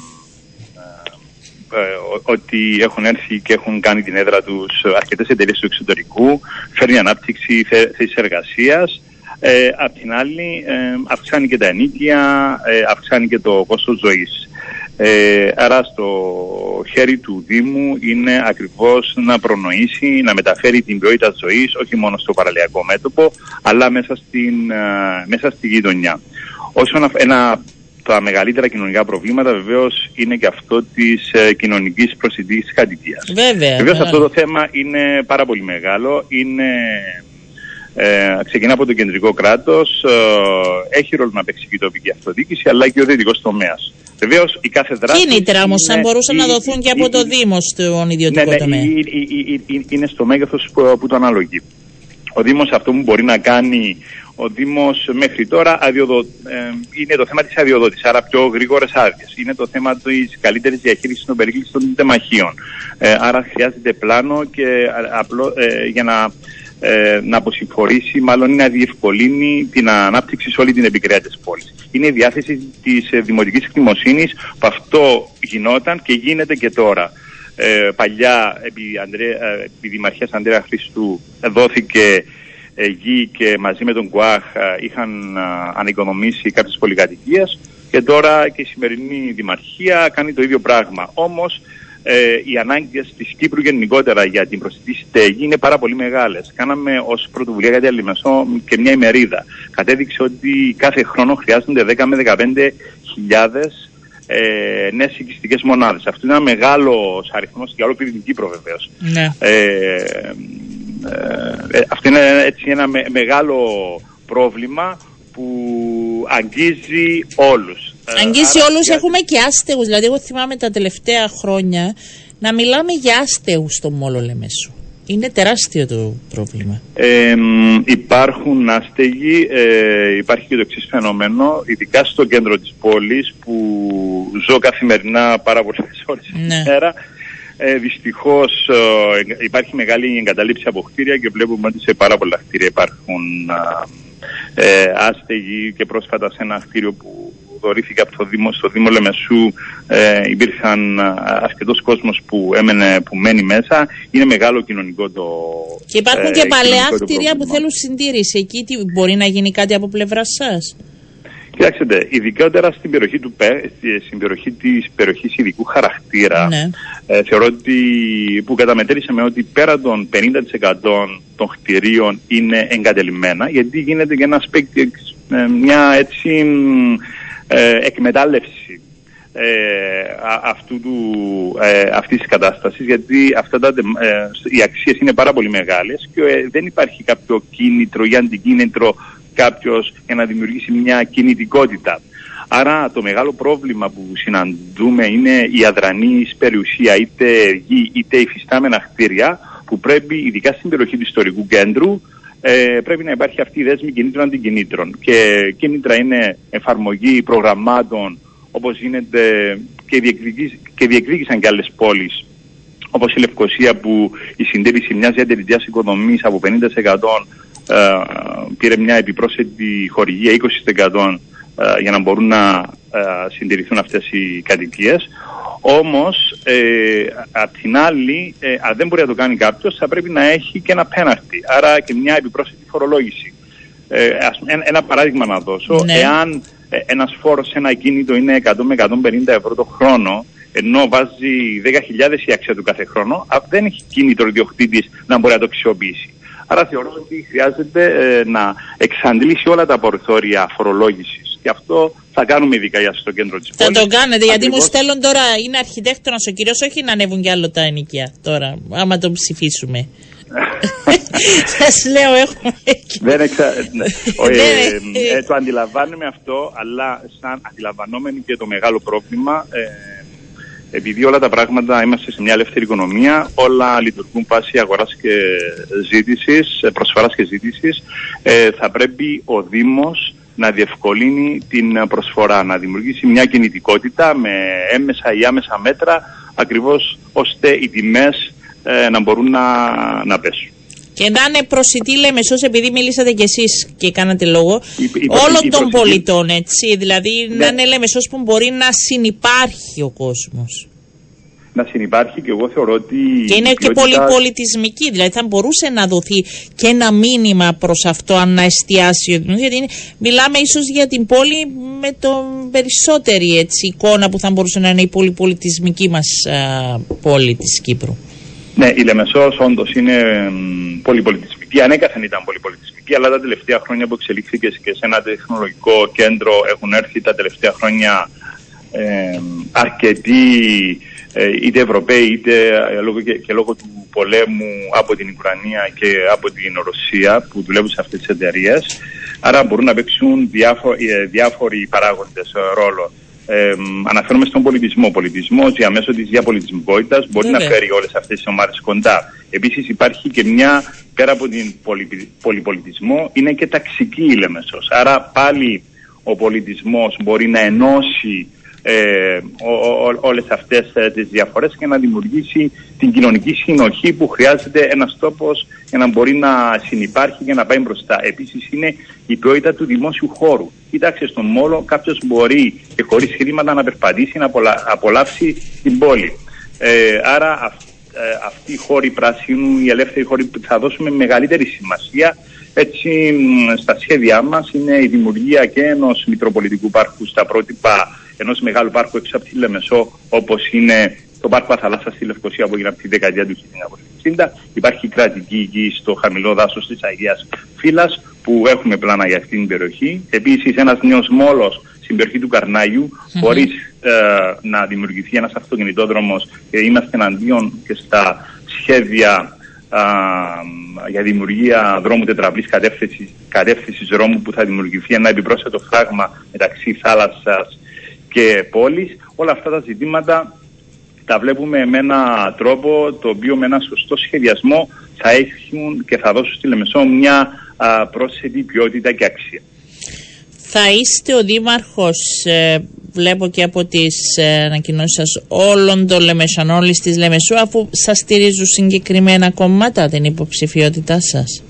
ότι έχουν έρθει και έχουν κάνει την έδρα τους αρκετές εταιρείες του εξωτερικού, φέρνει ανάπτυξη θέσης εργασίας, ε, απ' την άλλη ε, αυξάνει και τα ενίκια, ε, αυξάνει και το κόστος ζωής. Ε, άρα στο χέρι του Δήμου είναι ακριβώς να προνοήσει, να μεταφέρει την ποιότητα ζωής όχι μόνο στο παραλιακό μέτωπο αλλά μέσα, στην, ε, μέσα στη γειτονιά. Όσον ένα τα μεγαλύτερα κοινωνικά προβλήματα βεβαίως είναι και αυτό της ε, κοινωνικής προσιτής κατοικίας. Βέβαια. Βεβαίως αυτό το θέμα είναι πάρα πολύ μεγάλο. Είναι ε, ξεκινά από το κεντρικό κράτος, ε, έχει ρόλο να παίξει και η τοπική αυτοδιοίκηση, αλλά και ο δυτικό τομέας. Βεβαίως η κάθε δράση. Κίνητρα όμως, αν μπορούσαν να δοθούν και από το Δήμο στον ιδιωτικό ναι, ναι, τομέα. Είναι στο μέγεθος που, που το αναλογεί. Ο Δήμος αυτό που μπορεί να κάνει ο Δήμος μέχρι τώρα αδειοδο... ε, είναι το θέμα της αδειοδότησης, άρα πιο γρήγορες άδειες. Είναι το θέμα της καλύτερης διαχείρισης των περικλήσεων των τεμαχίων. Ε, άρα χρειάζεται πλάνο και απλό, ε, για να, ε, να αποσυμφορήσει, μάλλον να διευκολύνει την ανάπτυξη σε όλη την επικράτεια της πόλης. Είναι η διάθεση της ε, δημοτικής εκτιμοσύνης που αυτό γινόταν και γίνεται και τώρα. Ε, παλιά επί, Αντρέ, ε, επί Δημαρχίας Ανδρέας Χριστού δόθηκε γη και μαζί με τον ΚΟΑΧ είχαν ανοικονομήσει κάποιες πολυκατοικίες και τώρα και η σημερινή Δημαρχία κάνει το ίδιο πράγμα. Όμως ε, οι ανάγκες της Κύπρου γενικότερα για την προσιτή στέγη είναι πάρα πολύ μεγάλες. Κάναμε ως πρωτοβουλία για τη και μια ημερίδα. Κατέδειξε ότι κάθε χρόνο χρειάζονται 10 με 15 χιλιάδες ε, νέες οικιστικές μονάδες. Αυτό είναι ένα μεγάλος αριθμός για όλο την Κύπρο βεβαίως. Ναι. Ε, ε, αυτό είναι έτσι ένα μεγάλο πρόβλημα που αγγίζει όλους. Ε, αγγίζει Άρα, όλους, έχουμε και άστεγους. Δηλαδή, εγώ θυμάμαι τα τελευταία χρόνια να μιλάμε για άστεγους στο Μόλο Λεμεσού. Είναι τεράστιο το πρόβλημα. Ε, υπάρχουν άστεγοι, ε, υπάρχει και το εξής φαινόμενο, ειδικά στο κέντρο της πόλης που ζω καθημερινά πάρα πολλές ώρες ναι. μέρα. Ε, Δυστυχώς ε, υπάρχει μεγάλη εγκαταλείψη από κτίρια και βλέπουμε ότι σε πάρα πολλά κτίρια υπάρχουν ε, άστεγοι και πρόσφατα σε ένα κτίριο που δωρήθηκε από το Δήμο, στο Δήμο Λεμεσού ε, υπήρχαν αρκετός κόσμος που, έμενε, που μένει μέσα. Είναι μεγάλο κοινωνικό το Και υπάρχουν και παλαιά κτίρια που θέλουν συντήρηση. Εκεί τι, μπορεί να γίνει κάτι από πλευρά σας; Κοιτάξτε, ειδικότερα στην περιοχή, του, στην περιοχή της περιοχής ειδικού χαρακτήρα, ναι. ε, θεωρώ ότι που καταμετρήσαμε ότι πέρα των 50% των κτηρίων είναι εγκατελειμμένα, γιατί γίνεται και ένα ε, μια έτσι ε, εκμετάλλευση ε, αυτού του, ε, αυτής της κατάστασης γιατί αυτά τα, ε, οι αξίες είναι πάρα πολύ μεγάλες και ε, δεν υπάρχει κάποιο κίνητρο ή αντικίνητρο κάποιος για να δημιουργήσει μια κινητικότητα. Άρα το μεγάλο πρόβλημα που συναντούμε είναι η αδρανής περιουσία είτε γη είτε υφιστάμενα κτίρια που πρέπει ειδικά στην περιοχή του ιστορικού κέντρου ε, πρέπει να υπάρχει αυτή η δέσμη κινήτρων αντικινήτρων. Και κίνητρα είναι εφαρμογή προγραμμάτων όπως γίνεται και, και διεκδίκησαν και άλλες πόλεις όπως η Λευκοσία που η συντήρηση μιας διατηρητιάς οικοδομής από 50% ε, πήρε μια επιπρόσθετη χορηγία 20% ε, για να μπορούν να ε, συντηρηθούν αυτές οι κατοικίες. Όμως, ε, απ' την άλλη, ε, αν δεν μπορεί να το κάνει κάποιος, θα πρέπει να έχει και ένα πέναρτι, άρα και μια επιπρόσθετη φορολόγηση. Ε, ένα, παράδειγμα να δώσω, ναι. εάν ε, ένας φόρος σε ένα κίνητο είναι 100 με 150 ευρώ το χρόνο, ενώ βάζει 10.000 η αξία του κάθε χρόνο, δεν έχει κίνητο ο ιδιοκτήτης να μπορεί να το αξιοποιήσει. Άρα θεωρώ ότι χρειάζεται ε, να εξαντλήσει όλα τα περιθώρια φορολόγησης. Και αυτό θα κάνουμε ειδικά για στο κέντρο της πόλης. Θα το κάνετε, γιατί μου στέλνουν τώρα, είναι αρχιτέκτονα ο κύριος, όχι να ανέβουν κι άλλο τα ενοικία τώρα, άμα τον ψηφίσουμε. Σας λέω, έχουμε. Δεν εξα... Ναι. ε, ε, το αντιλαμβάνουμε αυτό, αλλά σαν αντιλαμβανόμενοι και το μεγάλο πρόβλημα, ε, επειδή όλα τα πράγματα είμαστε σε μια ελεύθερη οικονομία, όλα λειτουργούν πάση αγοράς και ζήτησης, ε, προσφοράς και ζήτησης, ε, θα πρέπει ο Δήμος να διευκολύνει την προσφορά, να δημιουργήσει μια κινητικότητα με έμεσα ή άμεσα μέτρα, ακριβώς ώστε οι τιμές ε, να μπορούν να, να πέσουν. Και να είναι προσιτή, λέμε, επειδή μιλήσατε κι εσείς και κάνατε λόγο, όλων των πολιτών, έτσι. Δηλαδή, ναι. να είναι, λέμε, που μπορεί να συνεπάρχει ο κόσμος. Να συνεπάρχει και εγώ θεωρώ ότι. Και είναι και πολυπολιτισμική. Δηλαδή, θα μπορούσε να δοθεί και ένα μήνυμα προς αυτό, αν να εστιάσει ο Γιατί μιλάμε ίσως για την πόλη με το περισσότερη έτσι, εικόνα που θα μπορούσε να είναι η πολυπολιτισμική μας πόλη της Κύπρου. Ναι, η Λεμεσός όντως είναι πολυπολιτισμική. Ανέκαθεν ήταν πολυπολιτισμική, αλλά τα τελευταία χρόνια που εξελίχθηκε και σε ένα τεχνολογικό κέντρο έχουν έρθει τα τελευταία χρόνια ε, αρκετοί ε, είτε Ευρωπαίοι είτε ε, λόγω και, και, λόγω του πολέμου από την Ουκρανία και από την Ρωσία που δουλεύουν σε αυτές τις εταιρείες. Άρα μπορούν να παίξουν διάφοροι, ε, διάφοροι παράγοντες ρόλο. Ε, αναφέρομαι στον πολιτισμό. Ο πολιτισμό διαμέσω της διαπολιτισμικότητας μπορεί να φέρει όλες αυτές τις ομάδες κοντά. Επίσης υπάρχει και μια, πέρα από την πολυπολιτισμό, είναι και ταξική η Λεμεσός. Άρα πάλι ο πολιτισμός μπορεί να ενώσει ε, όλες αυτές ε, τις διαφορές και να δημιουργήσει την κοινωνική συνοχή που χρειάζεται ένας τόπος για να μπορεί να συνεπάρχει και να πάει μπροστά. Επίσης είναι η ποιότητα του δημόσιου χώρου. Κοίταξε στον μόλο κάποιος μπορεί και χωρίς χρήματα να περπατήσει να απολαύσει την πόλη. Ε, άρα ε, αυτοί οι χώροι πράσινου, οι ελεύθεροι χώροι που θα δώσουμε μεγαλύτερη σημασία έτσι στα σχέδιά μας είναι η δημιουργία και ενός Μητροπολιτικού Πάρκου στα πρότυπα ενός μεγάλου πάρκου έξω από τη Λεμεσό όπως είναι το πάρκο Αθαλάσσας στη Λευκοσία που έγινε από τη δεκαετία του 1960. Υπάρχει κρατική γη στο χαμηλό δάσος της Αγίας Φύλλα που έχουμε πλάνα για αυτήν την περιοχή. Επίσης, ένας νέος μόλος στην περιοχή του Καρνάγιου, mm-hmm. χωρίς ε, να δημιουργηθεί ένας αυτοκινητόδρομος και είμαστε εναντίον και στα σχέδια για δημιουργία δρόμου τετραπλής κατεύθυνσης δρόμου που θα δημιουργηθεί ένα επιπρόσθετο φράγμα μεταξύ θάλασσας και πόλης. Όλα αυτά τα ζητήματα τα βλέπουμε με ένα τρόπο το οποίο με ένα σωστό σχεδιασμό θα έχουν και θα δώσουν στη Λεμεσό μια α, πρόσθετη ποιότητα και αξία. Θα είστε ο Δήμαρχος, ε, βλέπω και από τις ε, ανακοινώσεις σας, όλων των Λεμεσανόλης της Λεμεσού, αφού σας στηρίζουν συγκεκριμένα κομμάτα την υποψηφιότητά σας.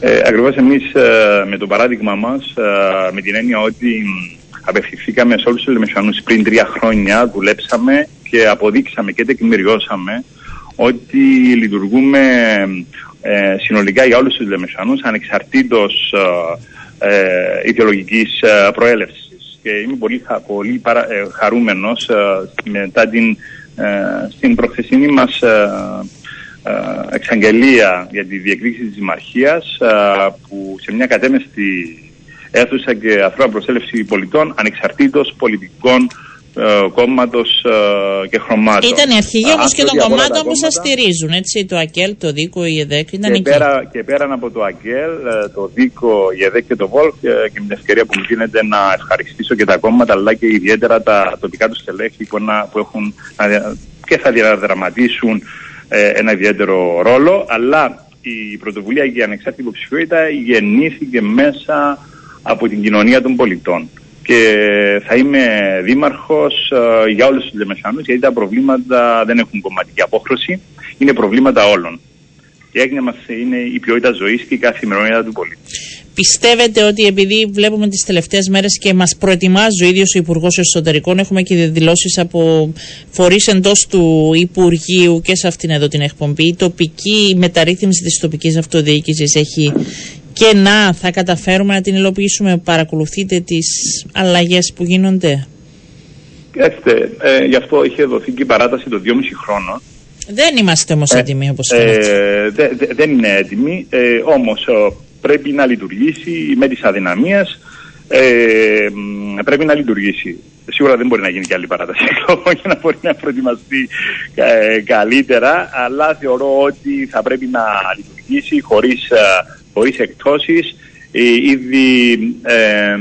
Ε, ακριβώς εμείς ε, με το παράδειγμα μας, ε, με την έννοια ότι απευθυνθήκαμε σε όλους τους Λεμεσανούς πριν τρία χρόνια, δουλέψαμε και αποδείξαμε και τεκμηριώσαμε ότι λειτουργούμε ε, συνολικά για όλους τους Λεμεσανούς ανεξαρτήτως ε, ε ιδεολογικής ε, προέλευσης. Και είμαι πολύ, πολύ παρα, ε, χαρούμενος μετά την, στην προθεσινή μας εξαγγελία για τη διεκδίκηση της Δημαρχίας που σε μια κατέμεστη αίθουσα και αθρώα προσέλευση πολιτών ανεξαρτήτως πολιτικών ε, κόμματος ε, και χρωμάτων. Ήταν η αρχηγοί όμω και των κομμάτων που σα στηρίζουν, έτσι, το ΑΚΕΛ, το ΔΙΚΟ, η ΕΔΕΚ. Ήταν και, πέρα, και πέραν από το ΑΚΕΛ, ε, το ΔΙΚΟ, η ΕΔΕΚ και το ΒΟΛΚ, και με την ευκαιρία που μου δίνεται να ευχαριστήσω και τα κόμματα, αλλά και ιδιαίτερα τα τοπικά τους στελέχη που, που έχουν και θα διαδραματίσουν ένα ιδιαίτερο ρόλο, αλλά η πρωτοβουλία για ανεξάρτητη υποψηφιότητα γεννήθηκε μέσα από την κοινωνία των πολιτών και θα είμαι δήμαρχος ε, για όλους τους Λεμεσάνους γιατί τα προβλήματα δεν έχουν κομματική απόχρωση, είναι προβλήματα όλων. Η έγνοια μας είναι η ποιότητα ζωής και η καθημερινότητα του πολίτη. Πιστεύετε ότι επειδή βλέπουμε τις τελευταίες μέρες και μας προετοιμάζει ο ίδιος ο Υπουργός Εσωτερικών, έχουμε και δηλώσεις από φορείς εντός του Υπουργείου και σε αυτήν εδώ την εκπομπή, η τοπική μεταρρύθμιση της τοπικής αυτοδιοίκησης έχει και να θα καταφέρουμε να την υλοποιήσουμε. Παρακολουθείτε τις αλλαγές που γίνονται. Κοιτάξτε, ε, γι' αυτό είχε δοθεί και η παράταση των 2,5 χρόνων. Δεν είμαστε όμως ε, έτοιμοι όπως φαίνεται. Ε, δεν είναι έτοιμοι, ε, όμως πρέπει να λειτουργήσει με τις αδυναμίες, ε, πρέπει να λειτουργήσει. Σίγουρα δεν μπορεί να γίνει και άλλη παράταση για να μπορεί να προετοιμαστεί ε, καλύτερα, αλλά θεωρώ ότι θα πρέπει να λειτουργήσει χωρίς χωρίς εκτόσεις. Ε, ήδη ε,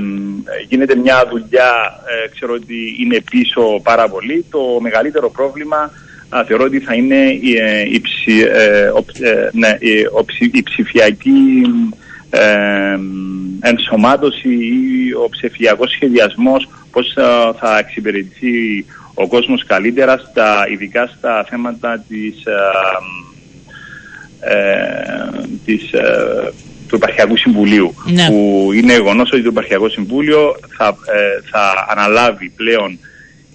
γίνεται μια δουλειά, ε, ξέρω ότι είναι πίσω πάρα πολύ. Το μεγαλύτερο πρόβλημα θεωρώ ότι θα είναι η, η, ναι, η ψηφιακή ενσωμάτωση ή ο ψηφιακός σχεδιασμός, πώς θα εξυπηρετηθεί ο κόσμος καλύτερα, στα, ειδικά στα θέματα της της, του Επαρχιακού Συμβουλίου. Ναι. Που είναι γεγονός ότι το Επαρχιακό Συμβούλιο θα, θα αναλάβει πλέον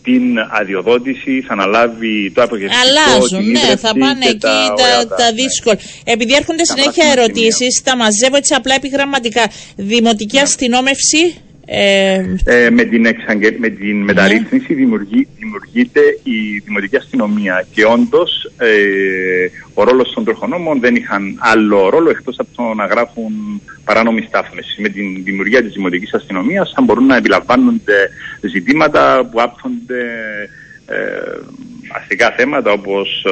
την αδειοδότηση, θα αναλάβει το απογευτικό. Αλλάζουν, ναι, θα πάνε εκεί τα, τα, τα δύσκολα. Ναι. Επειδή έρχονται συνέχεια ερωτήσεις, τα μαζεύω έτσι απλά επιγραμματικά. Δημοτική ναι. αστυνόμευση, ε, ε, με, την εξαγγε... με την ναι. μεταρρύθμιση δημιουργεί... δημιουργείται η δημοτική αστυνομία και όντως ε, ο ρόλος των τροχονόμων δεν είχαν άλλο ρόλο εκτός από το να γράφουν παράνομη στάθμιση. Με την δημιουργία της δημοτικής αστυνομίας θα μπορούν να επιλαμβάνονται ζητήματα που άπτονται ε, αστικά θέματα όπως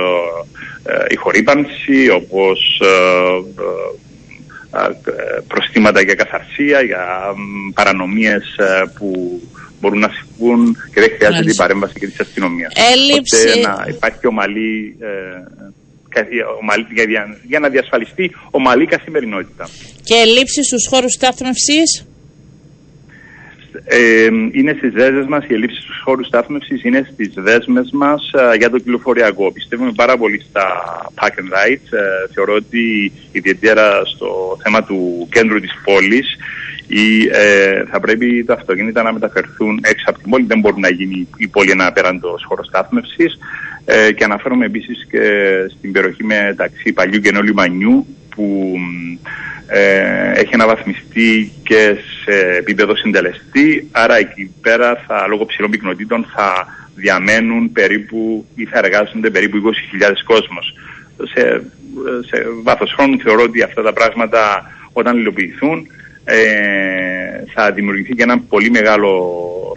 ε, ε η χορύπανση, όπως προστήματα για καθαρσία, για παρανομίες που μπορούν να συμβούν και δεν χρειάζεται η παρέμβαση και της αστυνομίας. Έλλειψη... Ώστε να υπάρχει ομαλή, ε, ομαλή για, για, να διασφαλιστεί ομαλή καθημερινότητα. Και ελλείψη στους χώρους στάθμευσης; Ε, είναι στις δέσμες μας, η ελλείψη του χώρους στάθμευσης είναι στις δέσμες μας για το κυκλοφοριακό. Πιστεύουμε πάρα πολύ στα park and rides. Ε, θεωρώ ότι ιδιαίτερα στο θέμα του κέντρου της πόλης ή, ε, θα πρέπει τα αυτοκίνητα να μεταφερθούν έξω από την πόλη. Δεν μπορεί να γίνει η πόλη ένα απέραντος χώρο στάθμευσης. Ε, και αναφέρομαι επίσης και στην περιοχή μεταξύ παλιού και νέου λιμανιού που ε, έχει αναβαθμιστεί και σε επίπεδο συντελεστή, άρα εκεί πέρα θα, λόγω ψηλών πυκνοτήτων θα διαμένουν περίπου ή θα εργάζονται περίπου 20.000 κόσμος. Σε, σε βάθος χρόνου θεωρώ ότι αυτά τα πράγματα όταν υλοποιηθούν ε, θα δημιουργηθεί και ένα πολύ μεγάλο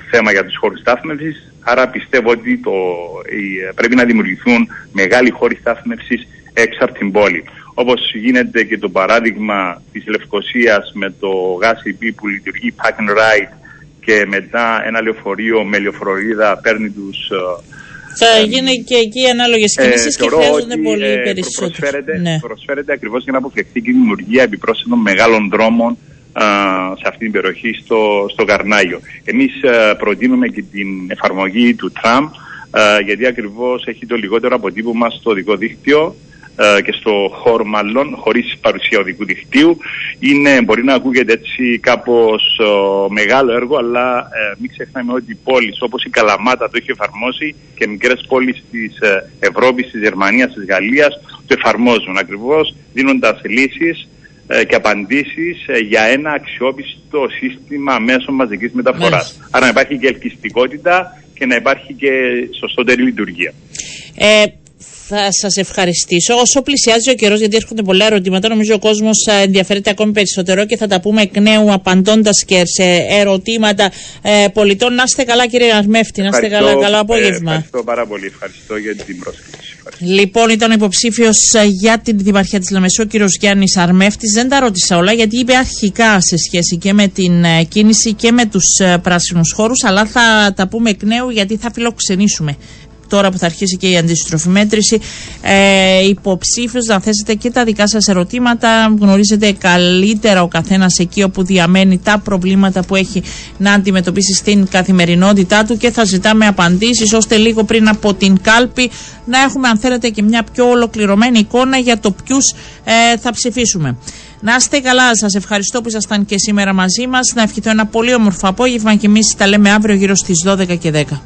θέμα για τους χώρους στάθμευσης άρα πιστεύω ότι το, πρέπει να δημιουργηθούν μεγάλοι χώροι στάθμευσης έξω από την πόλη όπως γίνεται και το παράδειγμα της Λευκοσίας με το GASIP που λειτουργεί Pack and Ride και μετά ένα λεωφορείο με λεωφορεία παίρνει τους ε, θα ε, γίνει και εκεί ανάλογες κινήσεις ε, και χρειάζονται πολύ ε, περισσότερο. Προσφέρεται, ναι. προσφέρεται ακριβώς για να αποφευχθεί και η δημιουργία επιπρόσθετων μεγάλων δρόμων α, σε αυτή την περιοχή στο, στο Καρνάγιο. Εμείς προτείνουμε και την εφαρμογή του τραμ, γιατί ακριβώς έχει το λιγότερο αποτύπωμα στο δικό δίκτυο ε, και στο χώρο μάλλον, χωρίς παρουσία οδικού δικτύου. Είναι, μπορεί να ακούγεται έτσι κάπως μεγάλο έργο, αλλά ε, μην ξεχνάμε ότι οι πόλεις όπως η Καλαμάτα το έχει εφαρμόσει και μικρές πόλεις της ε, Ευρώπης, της Γερμανίας, της Γαλλίας το εφαρμόζουν ακριβώς δίνοντας λύσεις ε, και απαντήσεις για ένα αξιόπιστο σύστημα μέσω μαζικής μεταφοράς. Άρα να υπάρχει και ελκυστικότητα και να υπάρχει και σωστότερη λειτουργία. Ε, θα σας ευχαριστήσω. Όσο πλησιάζει ο καιρός, γιατί έρχονται πολλά ερωτήματα, νομίζω ο κόσμος ενδιαφέρεται ακόμη περισσότερο και θα τα πούμε εκ νέου απαντώντας και σε ερωτήματα ε, πολιτών. Να είστε καλά, κύριε Αρμέφτη. Να είστε καλά. Καλό απόγευμα. Ε, ευχαριστώ πάρα πολύ. Ευχαριστώ για την πρόσκληση. Λοιπόν, ήταν υποψήφιος ε, για την Δημαρχία της Λεμεσού, ο κύριος Γιάννης Αρμέφτη. Δεν τα ρώτησα όλα, γιατί είπε αρχικά σε σχέση και με την ε, κίνηση και με τους πράσινους χώρους. Αλλά θα τα πούμε εκ νέου, γιατί θα φιλοξενήσουμε τώρα που θα αρχίσει και η αντίστροφη μέτρηση, ε, υποψήφιος να θέσετε και τα δικά σας ερωτήματα. Γνωρίζετε καλύτερα ο καθένας εκεί όπου διαμένει τα προβλήματα που έχει να αντιμετωπίσει στην καθημερινότητά του και θα ζητάμε απαντήσεις ώστε λίγο πριν από την κάλπη να έχουμε, αν θέλετε, και μια πιο ολοκληρωμένη εικόνα για το ποιους ε, θα ψηφίσουμε. Να είστε καλά, σας ευχαριστώ που ήσασταν και σήμερα μαζί μας. Να ευχηθώ ένα πολύ όμορφο απόγευμα και εμείς τα λέμε αύριο γύρω στις 12 και 10.